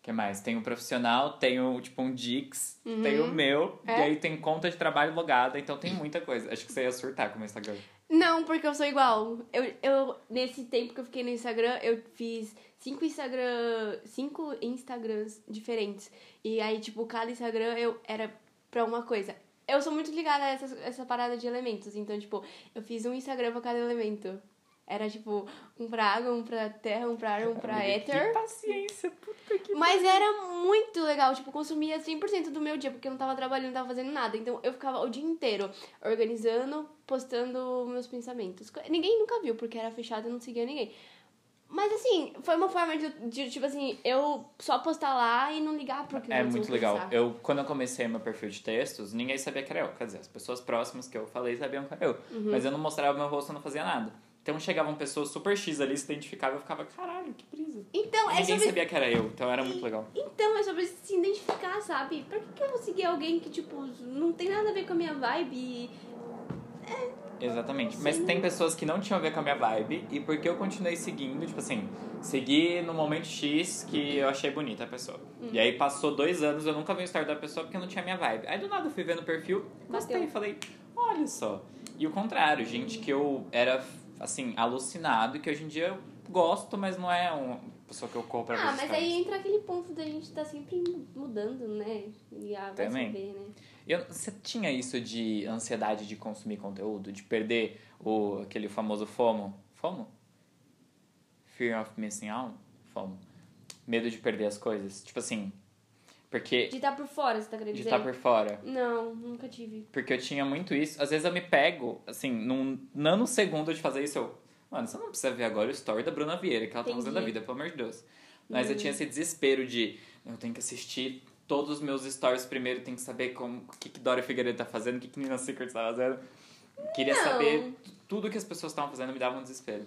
O que mais? Tenho profissional, tenho tipo um Dix, tenho o meu. É? E aí tem conta de trabalho logada. Então tem muita coisa. Acho que você ia surtar com o meu Instagram. Não, porque eu sou igual. Eu, eu, nesse tempo que eu fiquei no Instagram, eu fiz cinco Instagram. cinco Instagrams diferentes. E aí, tipo, cada Instagram eu era pra uma coisa. Eu sou muito ligada a essa, essa parada de elementos. Então, tipo, eu fiz um Instagram pra cada elemento. Era tipo, um pra água, um pra terra, um pra ar, um pra Amiga, éter. Que paciência, puta que Mas era muito legal, tipo, consumia 100% do meu dia, porque eu não tava trabalhando, não tava fazendo nada. Então eu ficava o dia inteiro organizando, postando meus pensamentos. Ninguém nunca viu, porque era fechado e não seguia ninguém. Mas assim, foi uma forma de, de, tipo assim, eu só postar lá e não ligar porque É muito legal. Eu, quando eu comecei meu perfil de textos, ninguém sabia que era eu. Quer dizer, as pessoas próximas que eu falei sabiam que era eu. Uhum. Mas eu não mostrava meu rosto, eu não fazia nada. Então chegavam pessoas super X ali, se identificavam, eu ficava, caralho, que brisa. Então, E é ninguém sobre... sabia que era eu, então era muito legal. Então, é sobre se identificar, sabe? Pra que, que eu vou seguir alguém que, tipo, não tem nada a ver com a minha vibe e... Exatamente. Mas tem pessoas que não tinham a ver com a minha vibe, e porque eu continuei seguindo, tipo assim, segui no momento X que eu achei bonita a pessoa. E aí passou dois anos, eu nunca vi o story da pessoa porque não tinha a minha vibe. Aí do nada eu fui vendo o perfil, gostei, Bateu. falei, olha só. E o contrário, gente que eu era, assim, alucinado que hoje em dia eu gosto, mas não é uma pessoa que eu ver Ah, mas aí entra aquele ponto da gente tá sempre mudando, né? E vai Também. saber, né? Eu- você tinha isso de ansiedade de consumir conteúdo, de perder o, aquele famoso FOMO? FOMO? Fear of Missing Out? FOMO. Medo de perder as coisas. Tipo assim, porque De estar por fora, você tá querendo de dizer? estar por fora. Não, nunca tive. Porque eu tinha muito isso. Às vezes eu me pego, assim, num nanosegundo de fazer isso, eu... Mano, você não precisa ver agora o story da Bruna Vieira, que ela tá Entendi. fazendo a vida, pelo amor de Deus. Mas eu Uhum. tinha esse desespero de... Eu tenho que assistir todos os meus stories primeiro, tenho que saber como, o que, que Dora Figueiredo tá fazendo, o que, que Nina Secret tá fazendo. Queria Não. saber tudo que as pessoas estavam fazendo, me dava um desespero.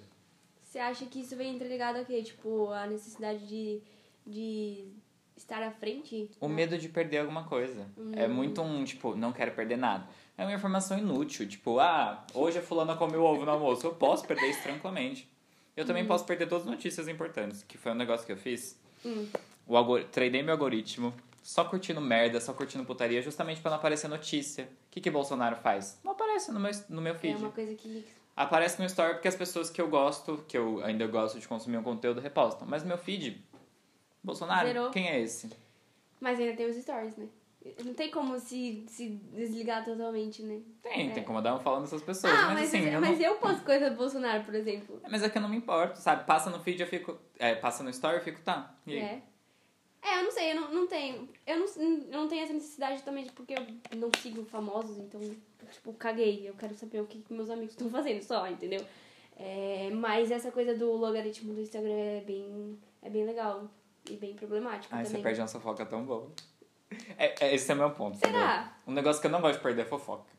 Você acha que isso vem interligado a quê? Tipo, a necessidade de, de estar à frente? O medo de perder alguma coisa. Hum. É muito um, tipo, não quero perder nada. É uma informação inútil. Tipo, ah, hoje a fulana comeu ovo no almoço. Eu posso perder isso tranquilamente. Eu também posso perder todas as notícias importantes, que foi um negócio que eu fiz. Hum. O algor... Treinei meu algoritmo, só curtindo merda, só curtindo putaria, justamente pra não aparecer notícia. O que que Bolsonaro faz? Não aparece no meu, no meu É feed. uma coisa que... Aparece no story porque as pessoas que eu gosto, que eu ainda gosto de consumir um conteúdo, repostam. Mas meu feed, Bolsonaro, Zerou. quem é esse? Mas ainda tem os stories, né? Não tem como se, se desligar totalmente, né? Tem, É. tem como dar um falando dessas pessoas. ah, mas, mas, assim, eu mas não... eu posto coisa do Bolsonaro, por exemplo. Mas é que eu não me importo, sabe? Passa no feed, eu fico... É, passa no story, eu fico, tá. E aí? É. É, eu não sei, eu não, não tenho. Eu não, eu não tenho essa necessidade também, porque eu não sigo famosos, então, tipo, caguei. Eu quero saber o que, que meus amigos estão fazendo só, entendeu? É, mas essa coisa do logaritmo do Instagram é bem, é bem legal e bem problemático Ai, você também. perde uma fofoca tão boa. É, é, esse é o meu ponto. entendeu? Será? Um negócio que eu não gosto de perder é fofoca.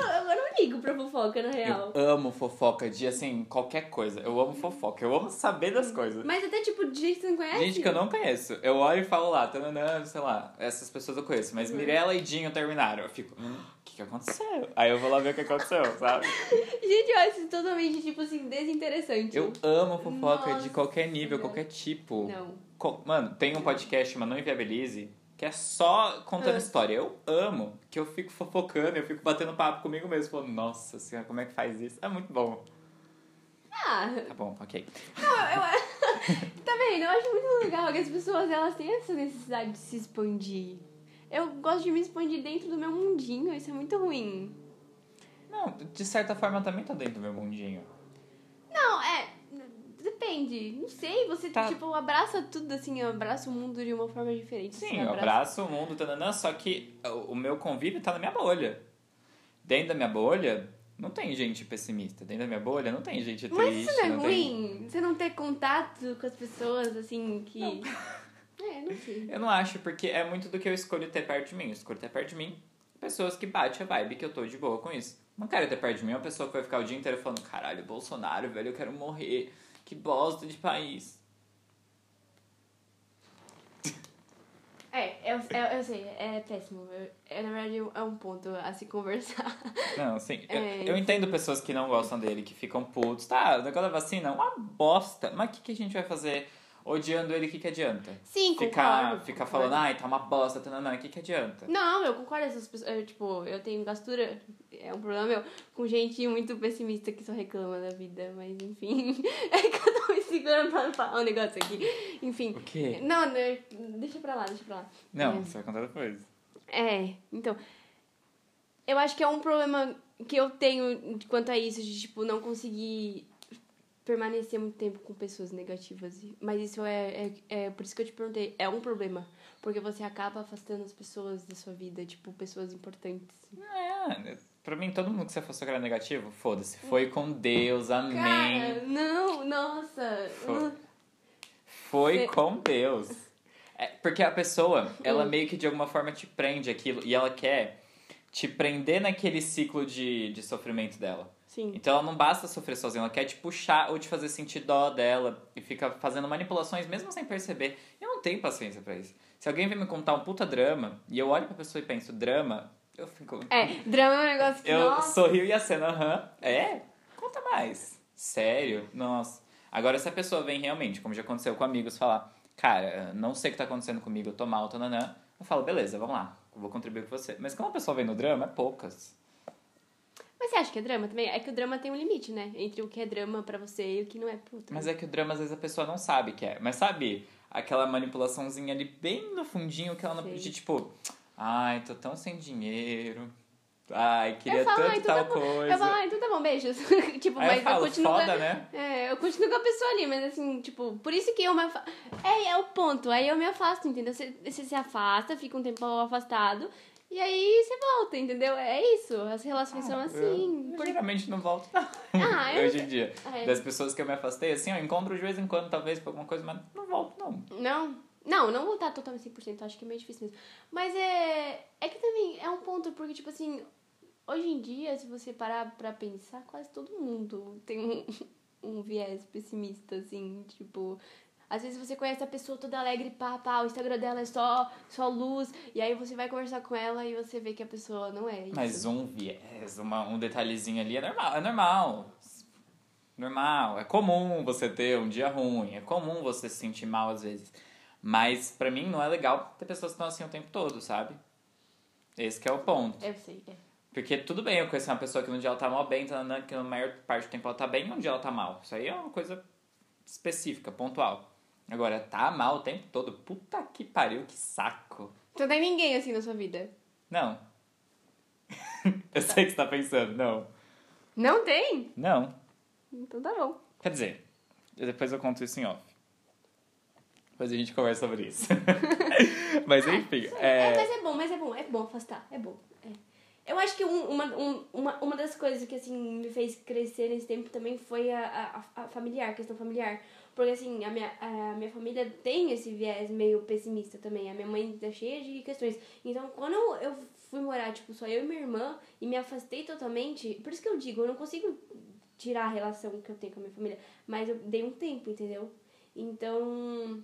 Eu, eu não ligo pra fofoca, na real. Eu amo fofoca de, assim, qualquer coisa. Eu amo fofoca. Eu amo saber das coisas. Mas até tipo de gente que você não conhece. Gente que eu não conheço. Eu olho e falo lá, tananã, sei lá, essas pessoas eu conheço. Mas Uhum. Mirella e Dinho terminaram. Eu fico, "Hum, o que, que aconteceu? Aí eu vou lá ver o que aconteceu, sabe? Gente, eu acho isso totalmente, tipo assim, desinteressante. Eu amo fofoca Nossa de qualquer nível, qualquer tipo. Não. Mano, tem um podcast, mas não inviabilize, que é só contando Ah. história. Eu amo, que eu fico fofocando, eu fico batendo papo comigo mesmo, falando, nossa senhora, como é que faz isso? É muito bom. Ah, Tá bom, ok. não, eu. tá? Eu acho muito legal que as pessoas elas têm essa necessidade de se expandir. Eu gosto de me expandir dentro do meu mundinho, isso é muito ruim. Não, de certa forma eu também tô dentro do meu mundinho. Não, é. Depende. Não sei, você, Tá. tipo, abraça tudo assim, abraça o mundo de uma forma diferente. Sim, Você eu abraça- abraço o mundo, tananã, só que o meu convívio tá na minha bolha. Dentro da minha bolha, não tem gente pessimista. Dentro da minha bolha, não tem gente triste. Mas isso não é não tem- ruim? Você não ter contato com as pessoas, assim, que. É, não sei. Eu não acho, porque é muito do que eu escolho ter perto de mim. Eu escolho ter perto de mim pessoas que batem a vibe que eu tô de boa com isso. Não quero ter perto de mim uma pessoa que vai ficar o dia inteiro falando caralho, Bolsonaro, velho, eu quero morrer. Que bosta de país. É, eu, eu, eu sei, é péssimo. Eu- é, na verdade, é um ponto a se conversar. Não, eu, É, eu entendo pessoas que não gostam dele, que ficam putos. Tá, o negócio da vacina é uma bosta. Mas o que, que a gente vai fazer odiando ele, o que, que adianta? Sim, Ficar, concordo. ficar falando, ai, tá uma bosta, tá, não, não, o que, que adianta? Não, eu concordo essas pessoas. eu, tipo, eu tenho gastura, é um problema meu, com gente muito pessimista que só reclama da vida, mas enfim. É que eu tô me segurando pra não falar um negócio aqui. Enfim. O quê? Não, não, deixa pra lá, deixa pra lá. Não, É. você vai contar depois. É, então. Eu acho que é um problema que eu tenho quanto a isso, de, tipo, não conseguir permanecer muito tempo com pessoas negativas. Mas isso é, é, é. Por isso que eu te perguntei, é um problema. Porque você acaba afastando as pessoas da sua vida, tipo, pessoas importantes. É, pra mim, todo mundo que você fosse cara negativo, foda-se. Foi com Deus, amém. Cara, não, nossa. Foi. Foi com Deus. É, porque a pessoa, ela meio que de alguma forma te prende aquilo e ela quer te prender naquele ciclo de, de sofrimento dela. Sim. Então ela não basta sofrer sozinha, ela quer te puxar ou te fazer sentir dó dela e fica fazendo manipulações mesmo sem perceber. Eu não tenho paciência pra isso. Se alguém vem me contar um puta drama e eu olho pra pessoa e penso, drama, eu fico. É, drama é um negócio que. Eu nossa. sorrio e aceno, aham. É? Conta mais. Sério? Nossa. Agora, se a pessoa vem realmente, como já aconteceu com amigos, falar, cara, não sei o que tá acontecendo comigo, eu tô mal, tô nanã, eu falo, beleza, vamos lá, eu vou contribuir com você. Mas quando a pessoa vem no drama, é poucas. Mas você acha que é drama também? É que o drama tem um limite, né? Entre o que é drama pra você e o que não é outro. Mas é que o drama, às vezes, a pessoa não sabe que é. Mas sabe, aquela manipulaçãozinha ali bem no fundinho, que ela não de tipo, ai, tô tão sem dinheiro. Ai, queria eu falo, tanto então tal tá coisa. Eu falo, ah, então tá bom, beijos. tipo, Aí mas eu falo, continuo. foda, né? É, eu continuo com a pessoa ali, mas assim, tipo, por isso que eu me afasto. É, é o ponto. Aí eu me afasto, entendeu? Você, você se afasta, fica um tempo afastado, e aí você volta, entendeu? É isso. As relações são assim. Eu, Por- geralmente não volto não. Ah, eu- Hoje em dia. É. Das pessoas que eu me afastei, assim, eu encontro de vez em quando, talvez, por alguma coisa, mas não volto, não. Não. Não, não voltar totalmente 100%, acho que é meio difícil mesmo. Mas é. É que também é um ponto, porque, tipo assim, hoje em dia, se você parar pra pensar, quase todo mundo tem um, um viés pessimista, assim, tipo. Às vezes você conhece a pessoa toda alegre, pá, pá, o Instagram dela é só, só luz, e aí você vai conversar com ela e você vê que a pessoa não é isso. Mas um viés, uma, um detalhezinho ali é normal, é normal. Normal. É comum você ter um dia ruim, é comum você se sentir mal às vezes. Mas pra mim não é legal ter pessoas que estão assim o tempo todo, sabe? Esse que é o ponto. Eu sei, é. Porque tudo bem eu conhecer uma pessoa que num dia ela tá mal bem, tá, que na maior parte do tempo ela tá bem e um dia ela tá mal. Isso aí é uma coisa específica, pontual. Agora, tá mal o tempo todo, puta que pariu, que saco. Não tem ninguém assim na sua vida. Não. eu sei o que você tá pensando, não. Não tem? Não. Então tá bom. Quer dizer, depois eu conto isso em off. Depois a gente conversa sobre isso. Mas enfim, É, é... mas é bom, mas é bom, é bom afastar, é bom. é. Eu acho que um- uma, um- uma, uma das coisas que, assim, me fez crescer nesse tempo também foi a, a, a familiar, a questão familiar. Porque, assim, a minha, a minha família tem esse viés meio pessimista também. A minha mãe tá cheia de questões. Então, quando eu, fui morar, tipo, só eu e minha irmã, e me afastei totalmente, por isso que eu digo, eu não consigo tirar a relação que eu tenho com a minha família, mas eu dei um tempo, entendeu? Então,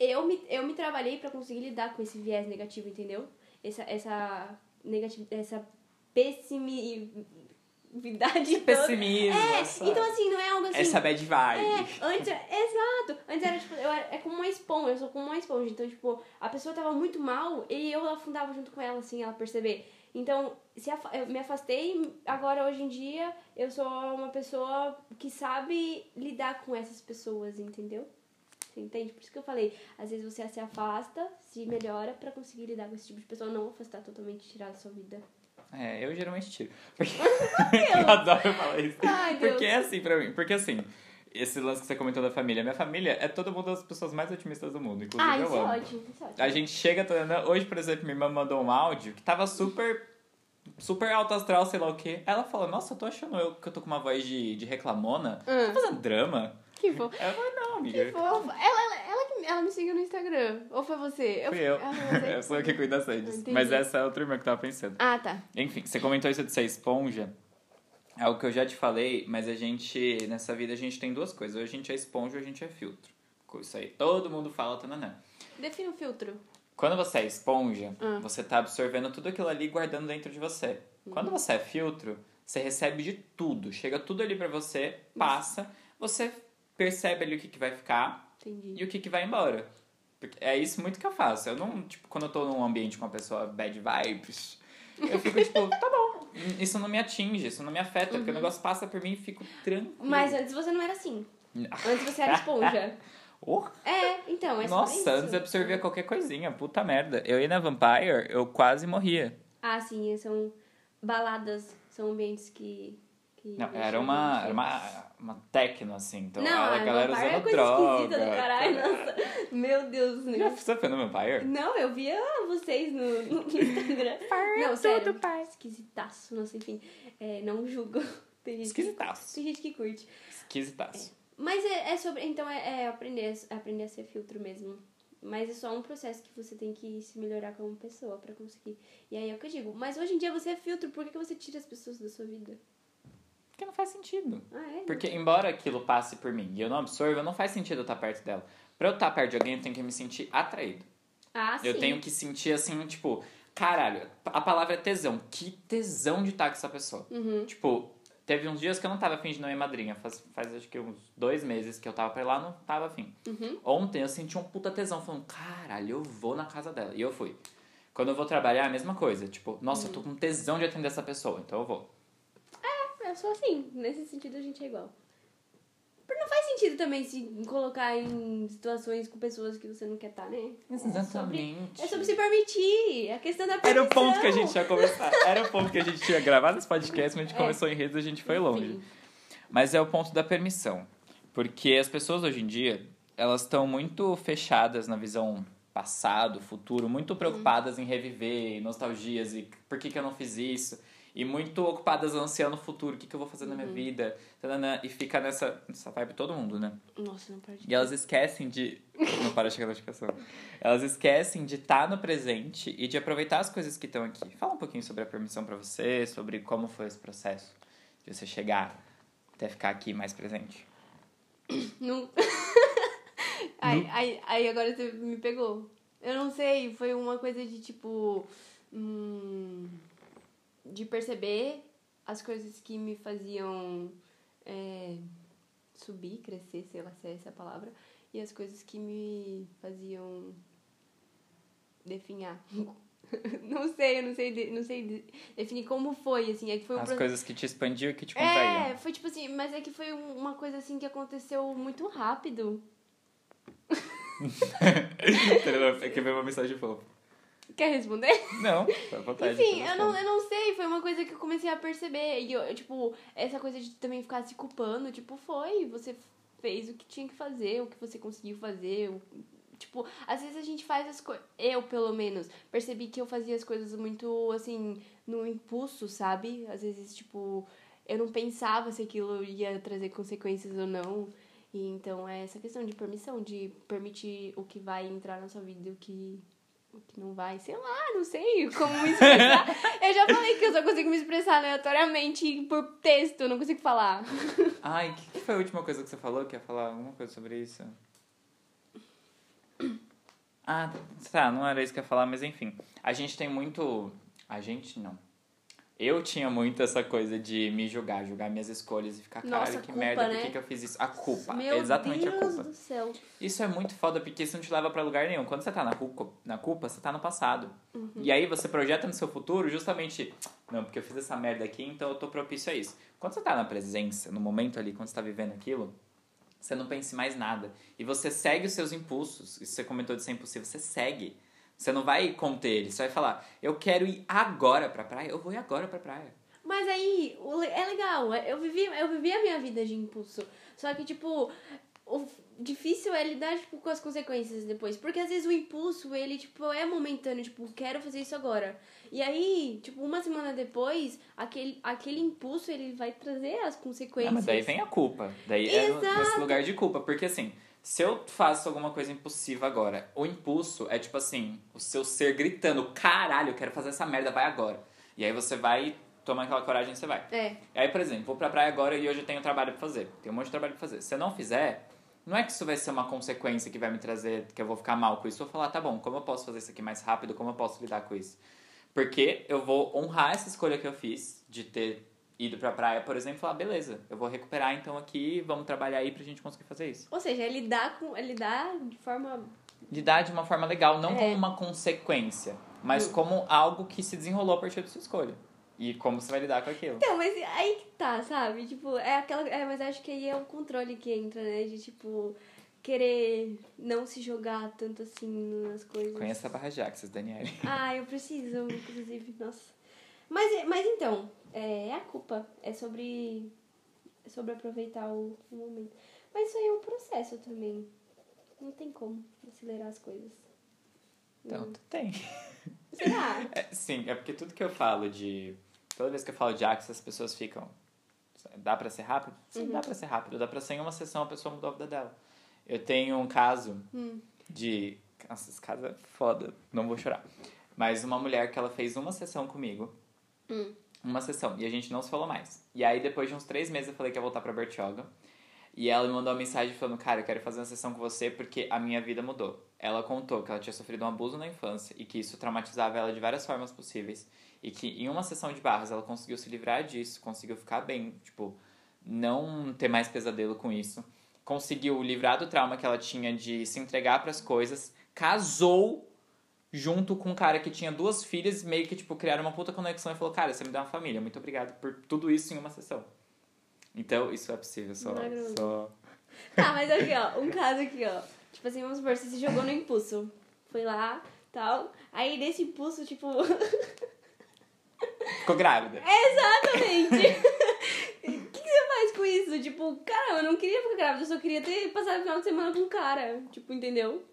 eu me, eu me trabalhei pra conseguir lidar com esse viés negativo, entendeu? Essa, essa, negati essa pessimidade toda. Pessimismo, É, essa, então assim, não é algo assim... essa bad vibe. É, antes, exato. Antes era tipo, eu era, é como uma esponja, eu sou como uma esponja. Então, tipo, a pessoa tava muito mal e eu afundava junto com ela, assim, ela perceber. Então, se afa- eu me afastei, agora hoje em dia eu sou uma pessoa que sabe lidar com essas pessoas, entendeu? Você entende? Por isso que eu falei, às vezes você se afasta, se melhora pra conseguir lidar com esse tipo de pessoa, não afastar totalmente, tirar da sua vida. É, eu geralmente tiro. Porque... eu adoro falar isso. Ai. Porque é assim pra mim. Porque assim, esse lance que você comentou da família. Minha família é todo mundo das pessoas mais otimistas do mundo. Inclusive Ah, eu isso é amo. ótimo, isso é ótimo. A gente chega, tá, hoje, por exemplo, minha irmã mandou um áudio que tava super, super alto astral, sei lá o quê. Ela falou, nossa, eu tô achando eu, que eu tô com uma voz de, de reclamona. Hum. Tô fazendo drama? Que fofo. Ela falou, não, Que amiga. fofo. Ela, ela, ela, me seguiu no Instagram. Ou foi você? Fui eu. Ah? Eu sou eu que cuido das redes. Mas essa é outra irmã que tava pensando. Ah, tá. Enfim, você comentou isso de ser esponja. É algo que eu já te falei, mas a gente, nessa vida, a gente tem duas coisas. Ou a gente é esponja ou a gente é filtro. Isso aí, todo mundo fala, tananã. Defina o filtro. Quando você é esponja, Ah. você tá absorvendo tudo aquilo ali e guardando dentro de você. Quando você é filtro, você recebe de tudo. Chega tudo ali pra você, passa, você percebe ali o que, que vai ficar Entendi. e o que, que vai embora. Porque é isso muito que eu faço. Eu não, tipo, quando eu tô num ambiente com uma pessoa bad vibes, eu fico tipo, tá bom, isso não me atinge, isso não me afeta, porque o negócio passa por mim e fico tranquilo. Mas antes você não era assim. Antes você era esponja. Oh, é, então, é nossa, antes eu absorvia qualquer coisinha, puta merda. Eu ia na Vampire, eu quase morria. Ah, sim, são baladas, são ambientes que. Que Não, era uma, era uma, uma techno, assim. Então Não, a a galera Vampire é usando coisa droga. esquisita do caralho, nossa. Meu Deus, né? Já você foi no Vampire? Não, eu via vocês no, no Instagram. não, sério. Esquisitaço, nossa, enfim. É, não julgo. Tem gente, que, Esquisitaço. tem gente que curte. Esquisitaço. Mas é, é sobre. Então é, é aprender, aprender a ser filtro mesmo. Mas é só um processo que você tem que se melhorar como pessoa pra conseguir. E aí é o que eu digo. Mas hoje em dia você é filtro, por que, que você tira as pessoas da sua vida? Porque não faz sentido. Ah, é? Porque, embora aquilo passe por mim e eu não absorva, não faz sentido eu estar perto dela. Pra eu estar perto de alguém, eu tenho que me sentir atraído. Ah, sim. Eu tenho que sentir assim, tipo, caralho, a palavra é tesão. Que tesão de estar com essa pessoa. Uhum. Tipo, teve uns dias que eu não tava afim de não ir madrinha. Faz, faz acho que uns dois meses que eu tava pra ir lá, não tava afim. Uhum. Ontem eu senti um puta tesão, falando, caralho, eu vou na casa dela. E eu fui. Quando eu vou trabalhar, é a mesma coisa. Tipo, nossa, eu tô com tesão de atender essa pessoa, então eu vou. Eu sou assim. Nesse sentido a gente é igual. Mas não faz sentido também se colocar em situações com pessoas que você não quer estar, né? Exatamente. É sobre se permitir. A questão da Era permissão. o ponto que a gente ia começar. Era o ponto que a gente tinha gravado esse podcast, mas a gente É. começou em redes e a gente foi Enfim. longe. Mas é o ponto da permissão. Porque as pessoas hoje em dia, elas estão muito fechadas na visão passado, futuro, muito preocupadas em reviver, nostalgias e por que, que eu não fiz isso. E muito ocupadas ansiando o futuro, o que, que eu vou fazer na minha vida. tanana, E fica nessa, nessa vibe todo mundo, né? Nossa, não pode. E elas esquecem de. Não para de chegar a notificação. Elas esquecem de estar no presente e de aproveitar as coisas que estão aqui. Fala um pouquinho sobre a permissão pra você, sobre como foi esse processo de você chegar até ficar aqui mais presente. Não. aí, aí, aí agora você me pegou. Eu não sei, foi uma coisa de tipo. hum, de perceber as coisas que me faziam é, subir, crescer, sei lá se é essa a palavra, e as coisas que me faziam definhar. não sei, eu não sei, não sei de- definir como foi, assim, é que foi um As processo- coisas que te expandiam e que te contraíam. é, foi tipo assim, mas é que foi um- uma coisa assim que aconteceu muito rápido. Quer ver uma mensagem fofa? Quer responder? Não, à vontade. Enfim, eu não, eu não sei, foi uma coisa que eu comecei a perceber. E eu, eu, tipo, essa coisa de também ficar se culpando, tipo, foi, você fez o que tinha que fazer, o que você conseguiu fazer. o- tipo, às vezes a gente faz as coisas. Eu, pelo menos, percebi que eu fazia as coisas muito, assim, no impulso, sabe? Às vezes, tipo, eu não pensava se aquilo ia trazer consequências ou não. E então é essa questão de permissão, de permitir o que vai entrar na sua vida e o que o que não vai, sei lá, não sei como me expressar. eu já falei que eu só consigo me expressar aleatoriamente por texto, eu não consigo falar. Ai, o que, que foi a última coisa que você falou? Quer falar alguma coisa sobre isso? Ah, tá, não era isso que eu ia falar, mas enfim. A gente tem muito. A gente não. Eu tinha muito essa coisa de me julgar, julgar minhas escolhas e ficar, Nossa, caralho, que culpa, merda, por né? que, que eu fiz isso? A culpa. Meu é exatamente Deus a culpa. do céu. Isso é muito foda porque isso não te leva pra lugar nenhum. Quando você tá na culpa, na culpa você tá no passado. Uhum. E aí você projeta no seu futuro justamente, não, porque eu fiz essa merda aqui, então eu tô propício a isso. Quando você tá na presença, no momento ali, quando você tá vivendo aquilo, você não pensa em mais nada. E você segue os seus impulsos. Isso você comentou de ser impossível, você segue. Você não vai conter eles, você vai falar, eu quero ir agora pra praia, eu vou ir agora pra praia. Mas aí, é legal, eu vivi, eu vivi a minha vida de impulso. Só que, tipo, o difícil é lidar, tipo, com as consequências depois. Porque às vezes o impulso, ele, tipo, é momentâneo, tipo, quero fazer isso agora. E aí, tipo, uma semana depois, aquele, aquele impulso, ele vai trazer as Ah, consequências. mas daí vem a culpa. Daí é Exato. nesse lugar de culpa. Porque assim, se eu faço alguma coisa impulsiva agora, o impulso é tipo assim, o seu ser gritando, caralho, eu quero fazer essa merda, vai agora. E aí você vai, toma aquela coragem e você vai. É, E aí, por exemplo, vou pra praia agora e hoje eu tenho trabalho pra fazer. Tenho um monte de trabalho pra fazer. Se eu não fizer, não é que isso vai ser uma consequência que vai me trazer, que eu vou ficar mal com isso. Eu vou falar, tá bom, como eu posso fazer isso aqui mais rápido? Como eu posso lidar com isso? Porque eu vou honrar essa escolha que eu fiz de ter ido pra praia, por exemplo, e falar, beleza, eu vou recuperar então aqui, vamos trabalhar aí pra gente conseguir fazer isso. Ou seja, é lidar com. É lidar de forma. Lidar de uma forma legal, não É. como uma consequência, mas Hum. como algo que se desenrolou a partir da sua escolha. E como você vai lidar com aquilo. Então, mas aí que tá, sabe? Tipo, é aquela. É, mas acho que aí é o controle que entra, né? De tipo. Querer não se jogar tanto assim nas coisas. Conheça a Barra Jaxas, Daniele. Ah, eu preciso, inclusive, nossa. Mas, mas então, é a culpa. É sobre. É sobre aproveitar o, o momento. Mas isso aí é um processo também. Não tem como acelerar as coisas. Então, Hum. tu tem. Será? É, sim, é porque tudo que eu falo de. Toda vez que eu falo de Axis, as pessoas ficam. Dá pra ser rápido? Sim, Uhum. dá pra ser rápido. Dá pra ser em uma sessão a pessoa mudou a vida dela. Eu tenho um caso Hum. de. Nossa, esse caso é foda, não vou chorar. Mas uma mulher que ela fez uma sessão comigo. Hum. Uma sessão. E a gente não se falou mais. E aí, depois de uns três meses, eu falei que ia voltar pra Bertioga. E ela me mandou uma mensagem falando: Cara, eu quero fazer uma sessão com você porque a minha vida mudou. Ela contou que ela tinha sofrido um abuso na infância e que isso traumatizava ela de várias formas possíveis. E que em uma sessão de barras ela conseguiu se livrar disso, conseguiu ficar bem, tipo, não ter mais pesadelo com isso. Conseguiu livrar do trauma que ela tinha de se entregar pras coisas. Casou junto com um cara que tinha duas filhas, meio que, tipo, criaram uma puta conexão e falou, cara, você me deu uma família, muito obrigado por tudo isso em uma sessão. Então, isso é possível, só... Só... Tá, mas aqui, ó, um caso aqui, ó. Tipo assim, vamos supor, você se jogou no impulso. Foi lá, tal. Aí desse impulso, tipo. Ficou grávida. Exatamente! O que, que você faz com isso? Tipo, cara, eu não queria ficar grávida, eu só queria ter passado o final de semana com um cara. Tipo, entendeu?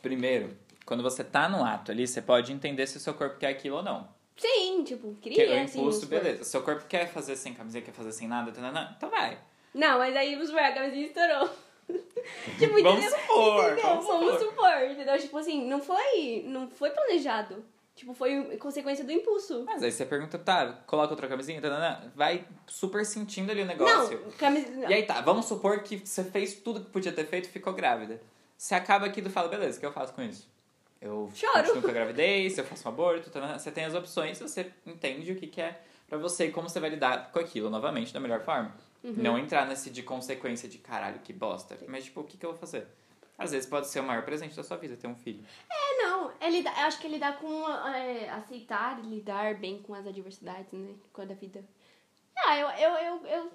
Primeiro, quando você tá no ato ali, você pode entender se o seu corpo quer aquilo ou não. Sim, tipo, queria, o assim. impulso, beleza. Seu corpo quer fazer sem camiseta, quer fazer sem nada, tanana, então vai. Não, mas aí, vamos supor, a camisinha estourou. tipo, Vamos entendeu? supor, Entendeu? vamos Vamos supor. supor, entendeu? Tipo assim, não foi, não foi planejado. Tipo, foi consequência do impulso. Mas aí você pergunta, tá, coloca outra camisinha, tanana, vai super sentindo ali o negócio. Não, camisinha... E aí tá, vamos supor que você fez tudo que podia ter feito e ficou grávida. Você acaba aqui e fala, beleza, o que eu faço com isso? Eu Choro. continuo com a gravidez, eu faço um aborto, você tem as opções, você entende o que, que é pra você e como você vai lidar com aquilo novamente da melhor forma. Uhum. Não entrar nesse de consequência de caralho, que bosta. Mas tipo, o que, que eu vou fazer? Às vezes pode ser o maior presente da sua vida ter um filho. É, não, é lidar, eu acho que é lidar com, é, aceitar e lidar bem com as adversidades, né, com a da vida. Ah, eu, eu, eu, eu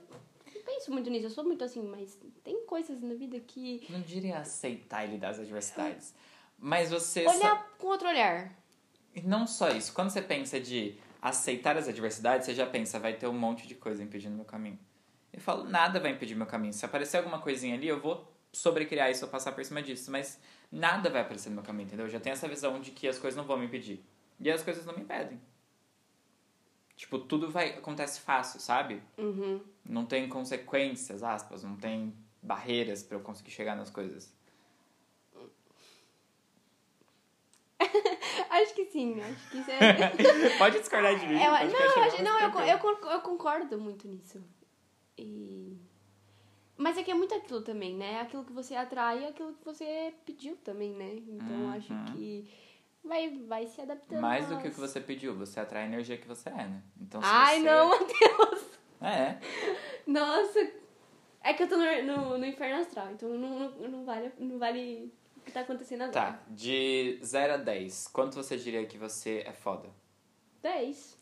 penso muito nisso, eu sou muito assim, mas tem coisas na vida que... Não diria aceitar e lidar as adversidades. Mas você. Olhar com outro olhar. E não só isso. Quando você pensa de aceitar as adversidades, você já pensa, vai ter um monte de coisa impedindo meu caminho. Eu falo, nada vai impedir meu caminho. Se aparecer alguma coisinha ali, eu vou sobrecriar isso, eu passar por cima disso. Mas nada vai aparecer no meu caminho, entendeu? Eu já tenho essa visão de que as coisas não vão me impedir. E as coisas não me impedem. Tipo, tudo vai acontece fácil, sabe? Uhum. Não tem consequências, aspas, não tem barreiras pra eu conseguir chegar nas coisas. Acho que sim, acho que isso é... Pode discordar de mim. Eu- não, eu, acho, não eu, eu, eu concordo muito nisso. E... Mas é que é muito aquilo também, né? Aquilo que você atrai é aquilo que você pediu também, né? Então Uhum. acho que vai, vai se adaptando. Mais do que o que você pediu, você atrai a energia que você é, né? Então, se Ai, você... não, Matheus! É, Nossa! É que eu tô no, no, no inferno astral, então não, não, não, vale, não vale que tá acontecendo agora. tá. De 0 a 10, quanto você diria que você é foda? 10.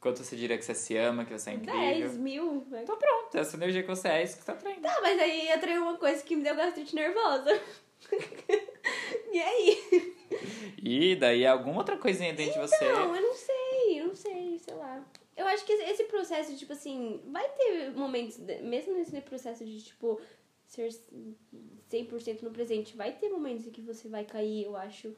Quanto você diria que você se ama, que você é 10 incrível? mil. Então pronto, essa energia que você é, isso que você tá atraindo. Tá, mas aí atraiu uma coisa que me deu gastrite nervosa. e aí? E daí alguma outra coisinha dentro de você... Não, eu não sei, eu não sei, sei lá. Eu acho que esse processo, tipo assim, vai ter momentos, mesmo nesse processo de, tipo, ser 100% no presente, vai ter momentos em que você vai cair, eu acho.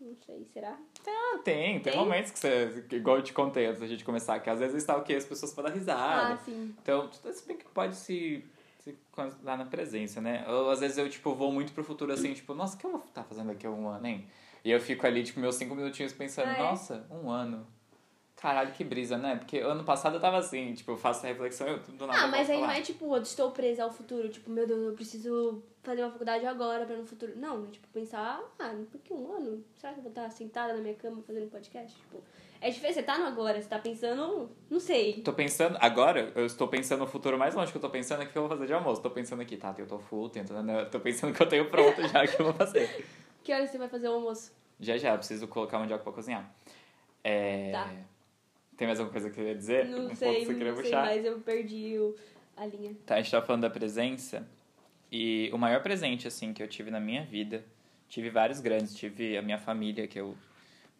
Não sei, será? Ah, tem, tem, Tem? momentos que você... que Igual eu te contei antes da gente começar, que às vezes está o quê? As pessoas podem dar risada. Ah, sim. Então, tudo isso bem que pode se, se lá na presença, né? Ou às vezes eu, tipo, vou muito pro futuro assim, tipo, nossa, o que eu vou estar fazendo daqui a um ano, hein? E eu fico ali, tipo, meus cinco minutinhos pensando, Ah, é? nossa, um ano. Caralho, que brisa, né? Porque ano passado eu tava assim, tipo, eu faço essa reflexão eu do nada Ah, mas aí não é tipo, eu estou presa ao futuro, tipo, meu Deus, eu preciso fazer uma faculdade agora pra no futuro. Não, é tipo, pensar, ah, por que um ano? Será que eu vou estar sentada na minha cama fazendo podcast? Tipo, É diferente, você tá no agora, você tá pensando, não sei. Tô pensando, agora, eu estou pensando no futuro mais longe que eu tô pensando é que eu vou fazer de almoço. Tô pensando aqui, tá, eu tô full, tento, né? tô pensando que eu tenho pronto já que eu vou fazer. Que horas você vai fazer o almoço? Já já, preciso colocar mandioca pra cozinhar. É... Tá. Tem mais alguma coisa que eu ia dizer? Não Um sei, que queria não sei puxar? mais, eu perdi o, a linha. Tá, a gente tá falando da presença. E o maior presente, assim, que eu tive na minha vida, tive vários grandes. Tive a minha família, que eu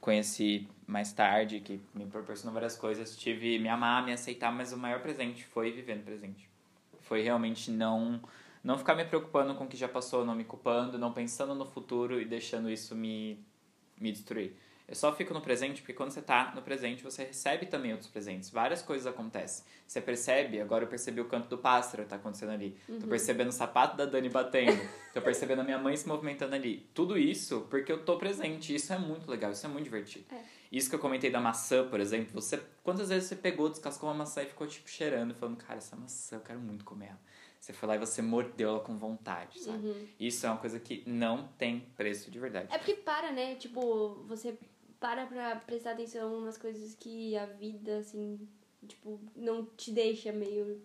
conheci mais tarde, que me proporcionou várias coisas. Tive me amar, me aceitar, mas o maior presente foi viver no presente. Foi realmente não não ficar me preocupando com o que já passou, não me culpando, não pensando no futuro e deixando isso me, me destruir. Eu só fico no presente porque quando você tá no presente, você recebe também outros presentes. Várias coisas acontecem. Você percebe, agora eu percebi o canto do pássaro que tá acontecendo ali. Tô percebendo o sapato da Dani batendo. Tô percebendo a minha mãe se movimentando ali. Tudo isso porque eu tô presente. Isso é muito legal, isso é muito divertido. É. Isso que eu comentei da maçã, por exemplo. Você, quantas vezes você pegou, descascou uma maçã e ficou tipo cheirando, falando, cara, essa maçã, eu quero muito comer ela. Você foi lá e você mordeu ela com vontade, sabe? Isso é uma coisa que não tem preço de verdade. É porque para, né? Tipo, você para pra prestar atenção nas coisas que a vida, assim, tipo, não te deixa meio.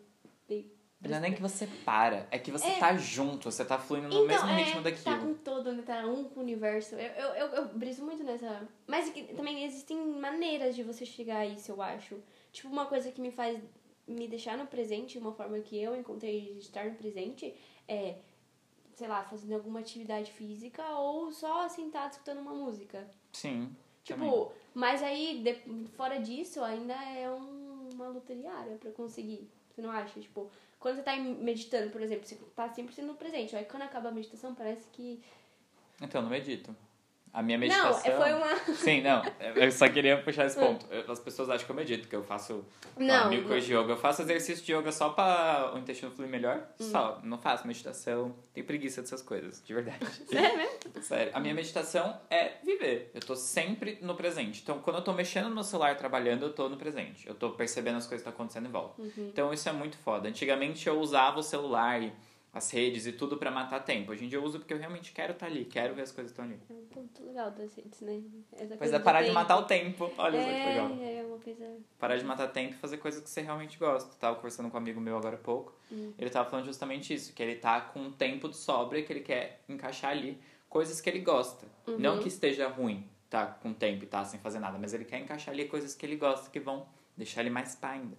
meio Não é nem que você para, é que você É. tá junto, você tá fluindo no Então, mesmo é, ritmo daquilo. Tá com todo, né? Tá um com o universo. Eu, eu, eu, eu briso muito nessa. Mas que também existem maneiras de você chegar a isso, eu acho. Tipo, uma coisa que me faz me deixar no presente, uma forma que eu encontrei de estar no presente, é, sei lá, fazendo alguma atividade física ou só sentado escutando uma música. Sim. Tipo, também. mas aí, de- fora disso, ainda é um- uma luta diária pra conseguir. Você não acha? Tipo, quando você tá meditando, por exemplo, você tá sempre sendo presente. Aí quando acaba a meditação, parece que. Então, eu não medito. A minha Não, meditação. é- foi uma. Sim, não. Eu só queria puxar esse ponto. As pessoas acham que eu medito, que eu faço Não, ó, mil não. coisas de yoga. Eu faço exercício de yoga só pra o intestino fluir melhor. Hum. Só. Não faço meditação. Tenho preguiça dessas coisas, de verdade. Sério mesmo? Sério. A minha meditação é viver. Eu tô sempre no presente. Então, quando eu tô mexendo no meu celular trabalhando, eu tô no presente. Eu tô percebendo as coisas que estão acontecendo em volta. Uhum. Então, isso é muito foda. Antigamente, eu usava o celular e as redes e tudo pra matar tempo. Hoje em dia, eu uso porque eu realmente quero estar ali. Quero ver as coisas que estão ali. É um ponto legal das redes, né? Essa Pois é, parar de tempo. matar o tempo. Olha só que legal. É, é uma coisa. Parar de matar tempo e fazer coisas que você realmente gosta. Tava conversando com um amigo meu agora há pouco. Hum. Ele tava falando justamente isso, que ele tá com um tempo de sobra e que ele quer encaixar ali coisas que ele gosta. Uhum. Não que esteja ruim, tá com tempo e tá sem fazer nada, mas ele quer encaixar ali coisas que ele gosta que vão deixar ele mais pá ainda.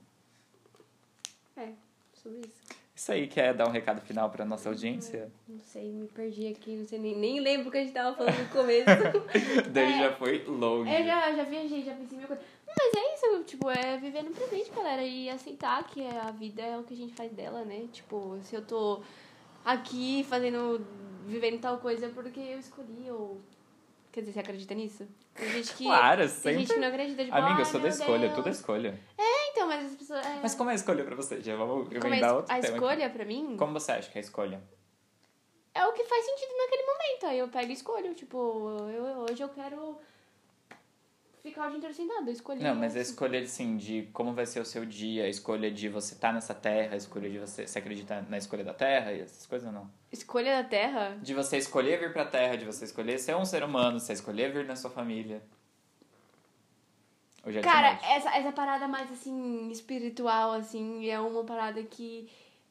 É, sobre isso. Isso aí quer dar um recado final pra nossa audiência? Não sei, me perdi aqui, não sei nem, nem lembro o que a gente tava falando no começo. Daí É. já foi longe. Eu já, já viajei, já pensei mil coisas. Mas é isso, tipo, é viver no presente, galera. E aceitar que a vida é o que a gente faz dela, né? Tipo, se eu tô aqui fazendo, vivendo tal coisa é porque eu escolhi, ou. Quer dizer, você acredita nisso? Tem gente que. Claro, Tem sempre. gente que não acredita, tipo, Amiga, eu "Ai, sou da escolha, Deus." tudo é escolha. É, então, mas as pessoas. É... Mas como é a escolha pra você? Já vamos Como é outro a tema aqui. escolha pra mim Como você acha que é a escolha? é o que faz sentido naquele momento. Aí eu pego e escolho. Tipo, eu, hoje eu quero ficar o dia inteiro sentado. Eu escolhi. Não, mas a escolha assim, de como vai ser o seu dia, a escolha de você estar nessa terra, a escolha de você se acreditar na escolha da terra e essas coisas ou não? Escolha da Terra? De você escolher vir pra terra, de você escolher ser um ser humano, você escolher vir na sua família. Cara, essa, essa parada mais, assim, espiritual, assim, é uma parada que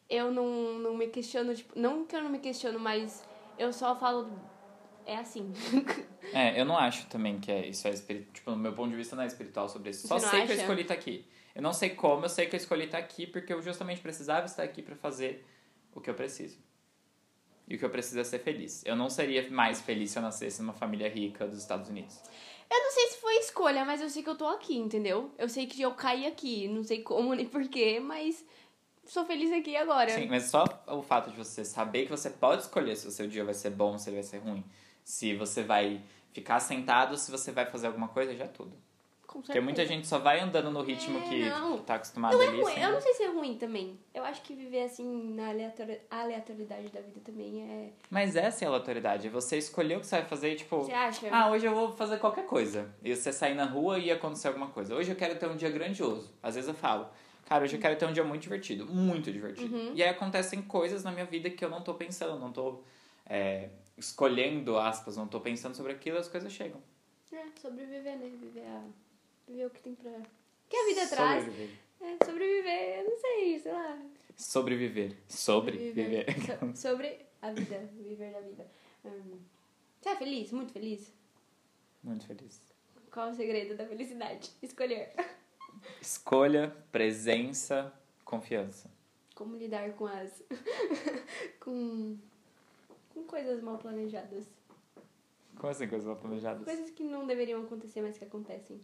eu não, não me questiono, tipo, não que eu não me questiono, mas eu só falo, é assim. É, eu não acho também que é, isso é espiritual. Tipo, no meu ponto de vista não é espiritual sobre isso. Só sei que eu acha? escolhi estar aqui. Eu não sei como, eu sei que eu escolhi estar aqui porque eu justamente precisava estar aqui pra fazer o que eu preciso. E o que eu preciso é ser feliz. Eu não seria mais feliz se eu nascesse numa família rica dos Estados Unidos. Eu não sei se foi escolha, mas eu sei que eu tô aqui, entendeu? Eu sei que eu caí aqui, não sei como nem porquê, mas sou feliz aqui agora. Sim, mas só o fato de você saber que você pode escolher se o seu dia vai ser bom, se ele vai ser ruim, se você vai ficar sentado, se você vai fazer alguma coisa, já é tudo. Porque muita gente só vai andando no ritmo É, que não. tá acostumado Não é ali. ruim, sem- eu não sei se é ruim também. Eu acho que viver assim na aleatori- aleatoriedade da vida também é. Mas essa é a aleatoriedade. é Você escolher o que você vai fazer e, tipo... Você acha? Ah, hoje eu vou fazer qualquer coisa. E você sair na rua e acontecer alguma coisa. Hoje eu quero ter um dia grandioso. Às vezes eu falo, cara, hoje eu quero ter um dia muito divertido. Muito divertido. Uhum. E aí acontecem coisas na minha vida que eu não tô pensando, não tô é, escolhendo, aspas, não tô pensando sobre aquilo, as coisas chegam. É, sobreviver, né? Viver a. Ver o que tem pra. que a vida traz. Sobreviver. É, sobreviver, eu não sei, sei lá. Sobreviver. Sobreviver. So- sobre a vida, viver da vida. Hum. Você é feliz? Muito feliz? Muito feliz. Qual o segredo da felicidade? Escolher. Escolha, presença, confiança. Como lidar com as. com. com coisas mal planejadas. Como assim, coisas mal planejadas? Coisas que não deveriam acontecer, mas que acontecem.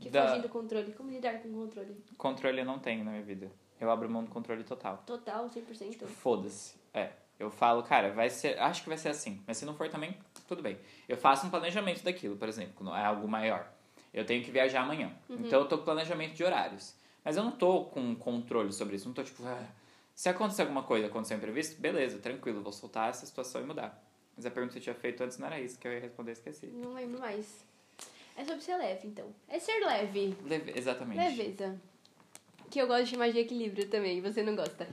Que Da- fogem do controle. Como lidar com o controle? Controle eu não tenho na minha vida. Eu abro mão do controle total. Total, 100%. Foda-se. É. Eu falo, cara, vai ser. Acho que vai ser assim. Mas se não for também, tudo bem. Eu faço um planejamento daquilo, por exemplo, quando é algo maior. Eu tenho que viajar amanhã. Então eu tô com planejamento de horários. Mas eu não tô com controle sobre isso. Não tô tipo, ah, se acontecer alguma coisa, acontecer um imprevisto, beleza, tranquilo, vou soltar essa situação e mudar. Mas a pergunta que você tinha feito antes não era isso que eu ia responder, esqueci. Não lembro mais. É sobre ser leve, então. É ser leve. Leve- exatamente. Leveza. Que eu gosto de chamar de equilíbrio também, você não gosta.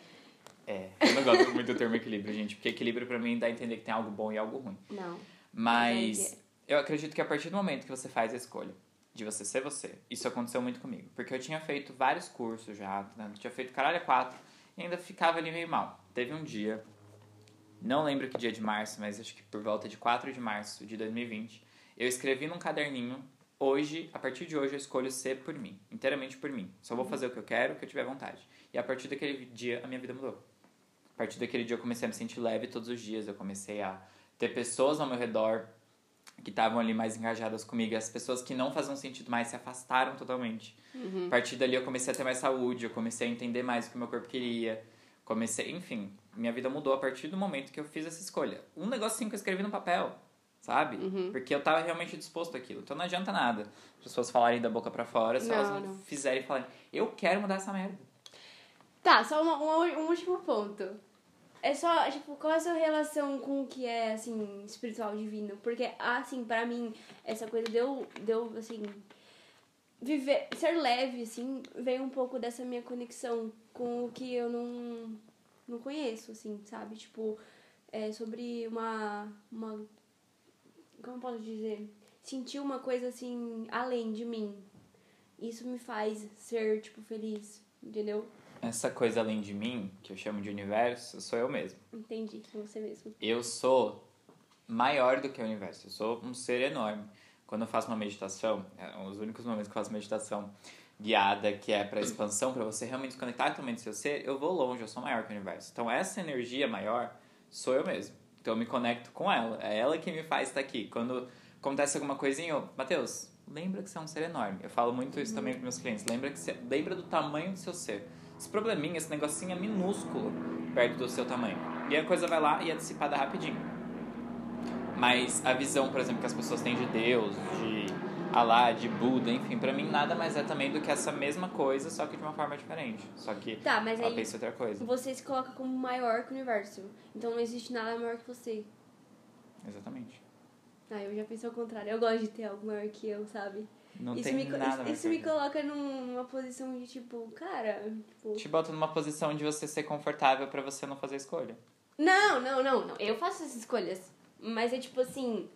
É, eu não gosto muito do termo equilíbrio, gente, porque equilíbrio pra mim dá a entender que tem algo bom e algo ruim. Não. Mas Mas eu acredito que a partir do momento que você faz a escolha de você ser você, isso aconteceu muito comigo. Porque eu tinha feito vários cursos já, né? tinha feito caralho quatro, e ainda ficava ali meio mal. Teve um dia, não lembro que dia de março, mas acho que por volta de 4 de março de 2020, eu escrevi num caderninho, hoje, a partir de hoje eu escolho ser por mim, inteiramente por mim. Só vou fazer o que eu quero, o que eu tiver vontade. E a partir daquele dia, a minha vida mudou. A partir daquele dia eu comecei a me sentir leve todos os dias, eu comecei a ter pessoas ao meu redor que estavam ali mais engajadas comigo, as pessoas que não faziam sentido mais se afastaram totalmente. A partir dali eu comecei a ter mais saúde, eu comecei a entender mais o que o meu corpo queria, comecei, enfim, minha vida mudou a partir do momento que eu fiz essa escolha. Um negocinho que eu escrevi no papel, sabe? Porque eu tava realmente disposto àquilo. Então não adianta nada as pessoas falarem da boca pra fora se Não, elas não, não. fizerem e falarem, eu quero mudar essa merda. Tá, só uma- uma- um último ponto. É só, tipo, qual é a sua relação com o que é, assim, espiritual divino? Porque, assim, pra mim, essa coisa deu, deu assim, viver, ser leve, assim, veio um pouco dessa minha conexão com o que eu não, não conheço, assim, sabe? Tipo, é sobre uma, uma, como posso dizer? Sentir uma coisa, assim, além de mim. Isso me faz ser, tipo, feliz, entendeu? Essa coisa além de mim, que eu chamo de universo, sou eu mesmo. Entendi, você mesmo. Eu sou maior do que o universo. Eu sou um ser enorme. Quando eu faço uma meditação, é um dos únicos momentos que eu faço meditação guiada, que é para expansão, para você realmente conectar totalmente o seu ser, eu vou longe, eu sou maior que o universo. Então essa energia maior sou eu mesmo. Então eu me conecto com ela. É ela que me faz estar aqui. Quando acontece alguma coisinha, eu, Matheus, lembra que você é um ser enorme. Eu falo muito isso também com meus clientes. Lembra que você, lembra do tamanho do seu ser. Esse probleminha, esse negocinho é minúsculo perto do seu tamanho. E a coisa vai lá e é dissipada rapidinho. Mas a visão, por exemplo, que as pessoas têm de Deus, de Alá, de Buda, enfim, pra mim nada mais é também do que essa mesma coisa, só que de uma forma diferente. Só que Tá, mas ela aí pensa outra coisa. você se coloca como maior que o universo. Então não existe nada maior que você. Exatamente. Ah, eu já pensei ao contrário. Eu gosto de ter algo maior que eu, sabe? Não isso tem me, nada isso, isso me coloca num- numa posição de tipo, cara, tipo. Te bota numa posição de você ser confortável pra você não fazer escolha. Não, não, não, não. Eu faço essas escolhas. Mas é tipo assim.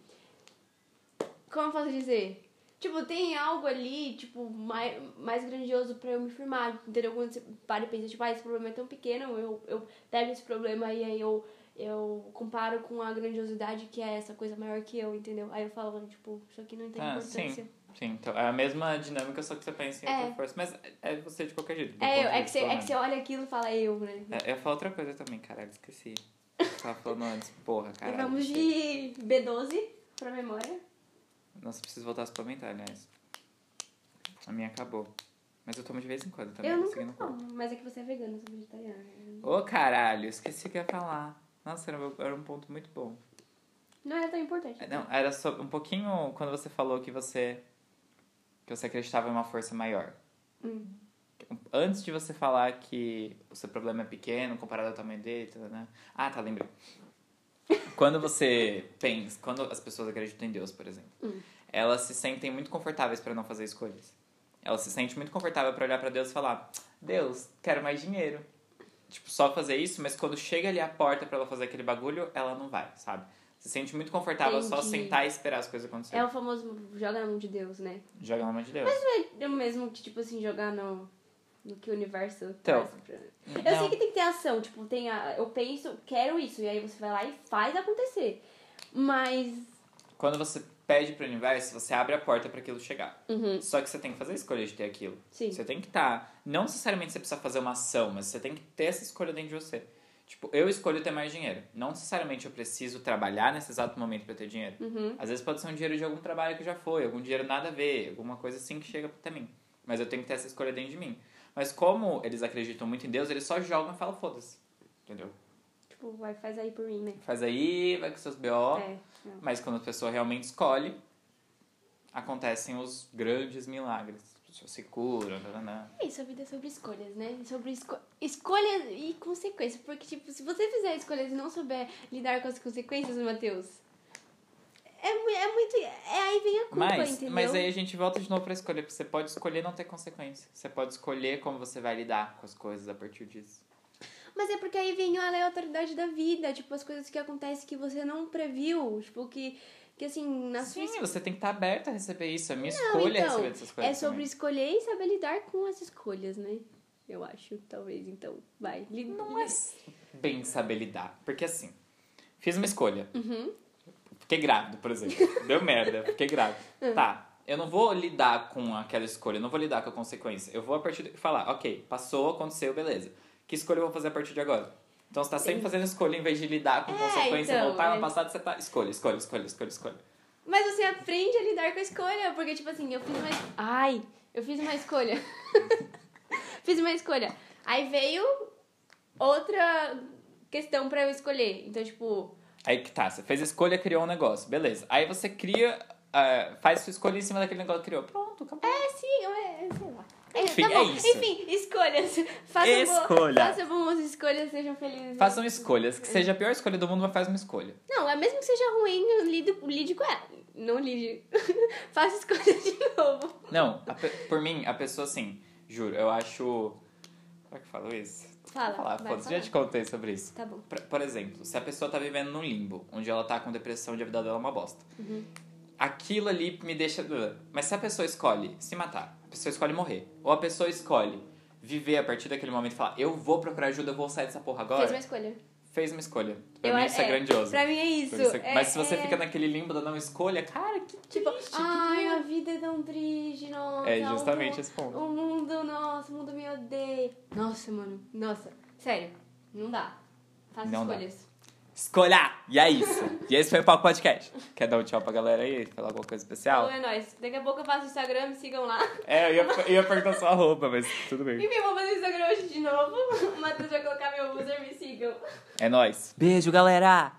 Como eu posso dizer? Tipo, tem algo ali, tipo, mais, mais grandioso pra eu me firmar. Entendeu? Quando você para e pensa, tipo, ah, esse problema é tão pequeno, eu, eu pego esse problema e aí eu, eu comparo com a grandiosidade que é essa coisa maior que eu, entendeu? Aí eu falo, tipo, isso aqui não tem Ah, importância. sim. Sim, então é a mesma dinâmica, só que você pensa em É. outra força. Mas é você de qualquer jeito. É, eu, é, que você, é que você olha aquilo e fala eu, né? É, eu falar outra coisa também, caralho, esqueci. Eu tava falando antes, porra, E caralho. vamos de B12 pra memória. Nossa, preciso voltar a suplementar, aliás. A minha acabou. Mas eu tomo de vez em quando também. eu nunca o corpo. tomo, mas é que você é vegano, eu sou vegetariana. Ô, caralho, esqueci o que ia falar. Nossa, era, era um ponto muito bom. Não é tão importante. Não, era só um pouquinho quando você falou que você que você acreditava em uma força maior. Hum. Antes de você falar que o seu problema é pequeno comparado ao tamanho dele, tá, né? Ah, tá, lembrei. Quando você pensa, quando as pessoas acreditam em Deus, por exemplo, Hum. Elas se sentem muito confortáveis para não fazer escolhas. Elas se sentem muito confortáveis para olhar para Deus e falar: "Deus, quero mais dinheiro". Tipo, só fazer isso, mas quando chega ali a porta para ela fazer aquele bagulho, ela não vai, sabe? Se sente muito confortável só Entendi. sentar e esperar as coisas acontecerem. É o famoso joga na mão de Deus, né? Joga na mão de Deus. É o mesmo que, tipo assim, jogar no, no que o universo Então, pra... Eu Não. sei que tem que ter ação, tipo, tem a, eu penso, quero isso, e aí você vai lá e faz acontecer. Mas. Quando você pede pro universo, você abre a porta para aquilo chegar. Uhum, Só que você tem que fazer a escolha de ter aquilo. sim. Você tem que estar. Não necessariamente você precisa fazer uma ação, mas você tem que ter essa escolha dentro de você. Tipo, eu escolho ter mais dinheiro. Não necessariamente eu preciso trabalhar nesse exato momento para ter dinheiro. Uhum. Às vezes pode ser um dinheiro de algum trabalho que já foi, algum dinheiro nada a ver, alguma coisa assim que chega até mim. Mas eu tenho que ter essa escolha dentro de mim. Mas como eles acreditam muito em Deus, eles só jogam e falam, foda-se. Entendeu? Tipo, vai, faz aí por mim, né? Faz aí, vai com seus BO. É. Mas quando a pessoa realmente escolhe, acontecem os grandes milagres. As pessoas se curam, nananã. É isso, a vida é sobre escolhas, né? Sobre esco escolhas e consequências. Porque, tipo, se você fizer escolhas e não souber lidar com as consequências, Matheus, é, é muito. É, aí vem a culpa, Mas, entendeu? mas aí a gente volta de novo pra porque Você pode escolher não ter consequência. Você pode escolher como você vai lidar com as coisas a partir disso. Mas é porque aí vem a aleatoriedade da vida, tipo, as coisas que acontecem que você não previu, tipo, que, que assim, na sua Sim, você tem que estar aberto a receber isso. A minha Não, escolha é então, receber essas coisas. É sobre também. escolher e saber lidar com as escolhas, né? Eu acho, talvez, então, vai. Não é bem saber lidar. Porque assim, fiz uma escolha. Uhum. Fiquei grávido, por exemplo. Deu merda, fiquei grávido. Hum. Tá, eu não vou lidar com aquela escolha, eu não vou lidar com a consequência. Eu vou a partir de falar, ok, passou, aconteceu, beleza. Que escolha eu vou fazer a partir de agora? Então você tá sempre Sim. fazendo escolha em vez de lidar com É, consequência, então, voltar é. no passado, você tá. Escolha, escolha, escolha, escolha, escolha. Mas você aprende a lidar com a escolha, porque, tipo assim, eu fiz uma. Ai! Eu fiz uma escolha. fiz uma escolha. Aí veio outra questão pra eu escolher. Então, tipo. Aí que tá, você fez a escolha, criou um negócio, beleza. Aí você cria, ah, faz sua escolha em cima daquele negócio que criou. Pronto, acabou. É, sim, é. É, Enfim, tá bom. é isso. Enfim, escolhas. Façam Escolha. Boas, façam boas escolhas, sejam felizes. Façam escolhas, que seja a pior escolha do mundo, mas faz uma escolha. Não, é mesmo que seja ruim, lide, lide com ela. Não lide. Faça escolha de novo. Não, a por mim, a pessoa assim, juro, eu acho. Como é que eu falo isso? Fala. Vou falar, vai, foda-se, fala. já te contei sobre isso. Tá bom. Por, por exemplo, se a pessoa tá vivendo num limbo, onde ela tá com depressão e a vida dela é uma bosta. Uhum. Aquilo ali me deixa. Mas se a pessoa escolhe se matar, a pessoa escolhe morrer, ou a pessoa escolhe viver a partir daquele momento e falar, eu vou procurar ajuda, eu vou sair dessa porra agora, Fez uma escolha. fez uma escolha. Pra Eu mim a- isso é, grandioso. Pra mim é isso. É- É- Mas se você é- fica naquele limbo da não escolha, cara, que Tipo, triste, que ai, doido. a vida é tão triste, nossa. É justamente o, esse ponto. O mundo, nossa, o mundo me odeia. Nossa, mano, nossa. Sério, não dá. Faça Não dá. Escolha! E é isso. e esse foi o Papo Podcast. Quer dar um tchau pra galera aí? Falar alguma coisa especial? Então é nóis. Daqui a pouco eu faço o Instagram, me sigam lá. É, eu ia, eu ia perguntar sua roupa, mas tudo bem. Enfim, eu vou fazer o Instagram hoje de novo. O Matheus vai colocar meu user, me sigam. É nóis. Beijo, galera!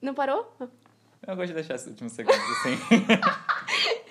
Não parou? Eu gosto de deixar esse último segundo assim.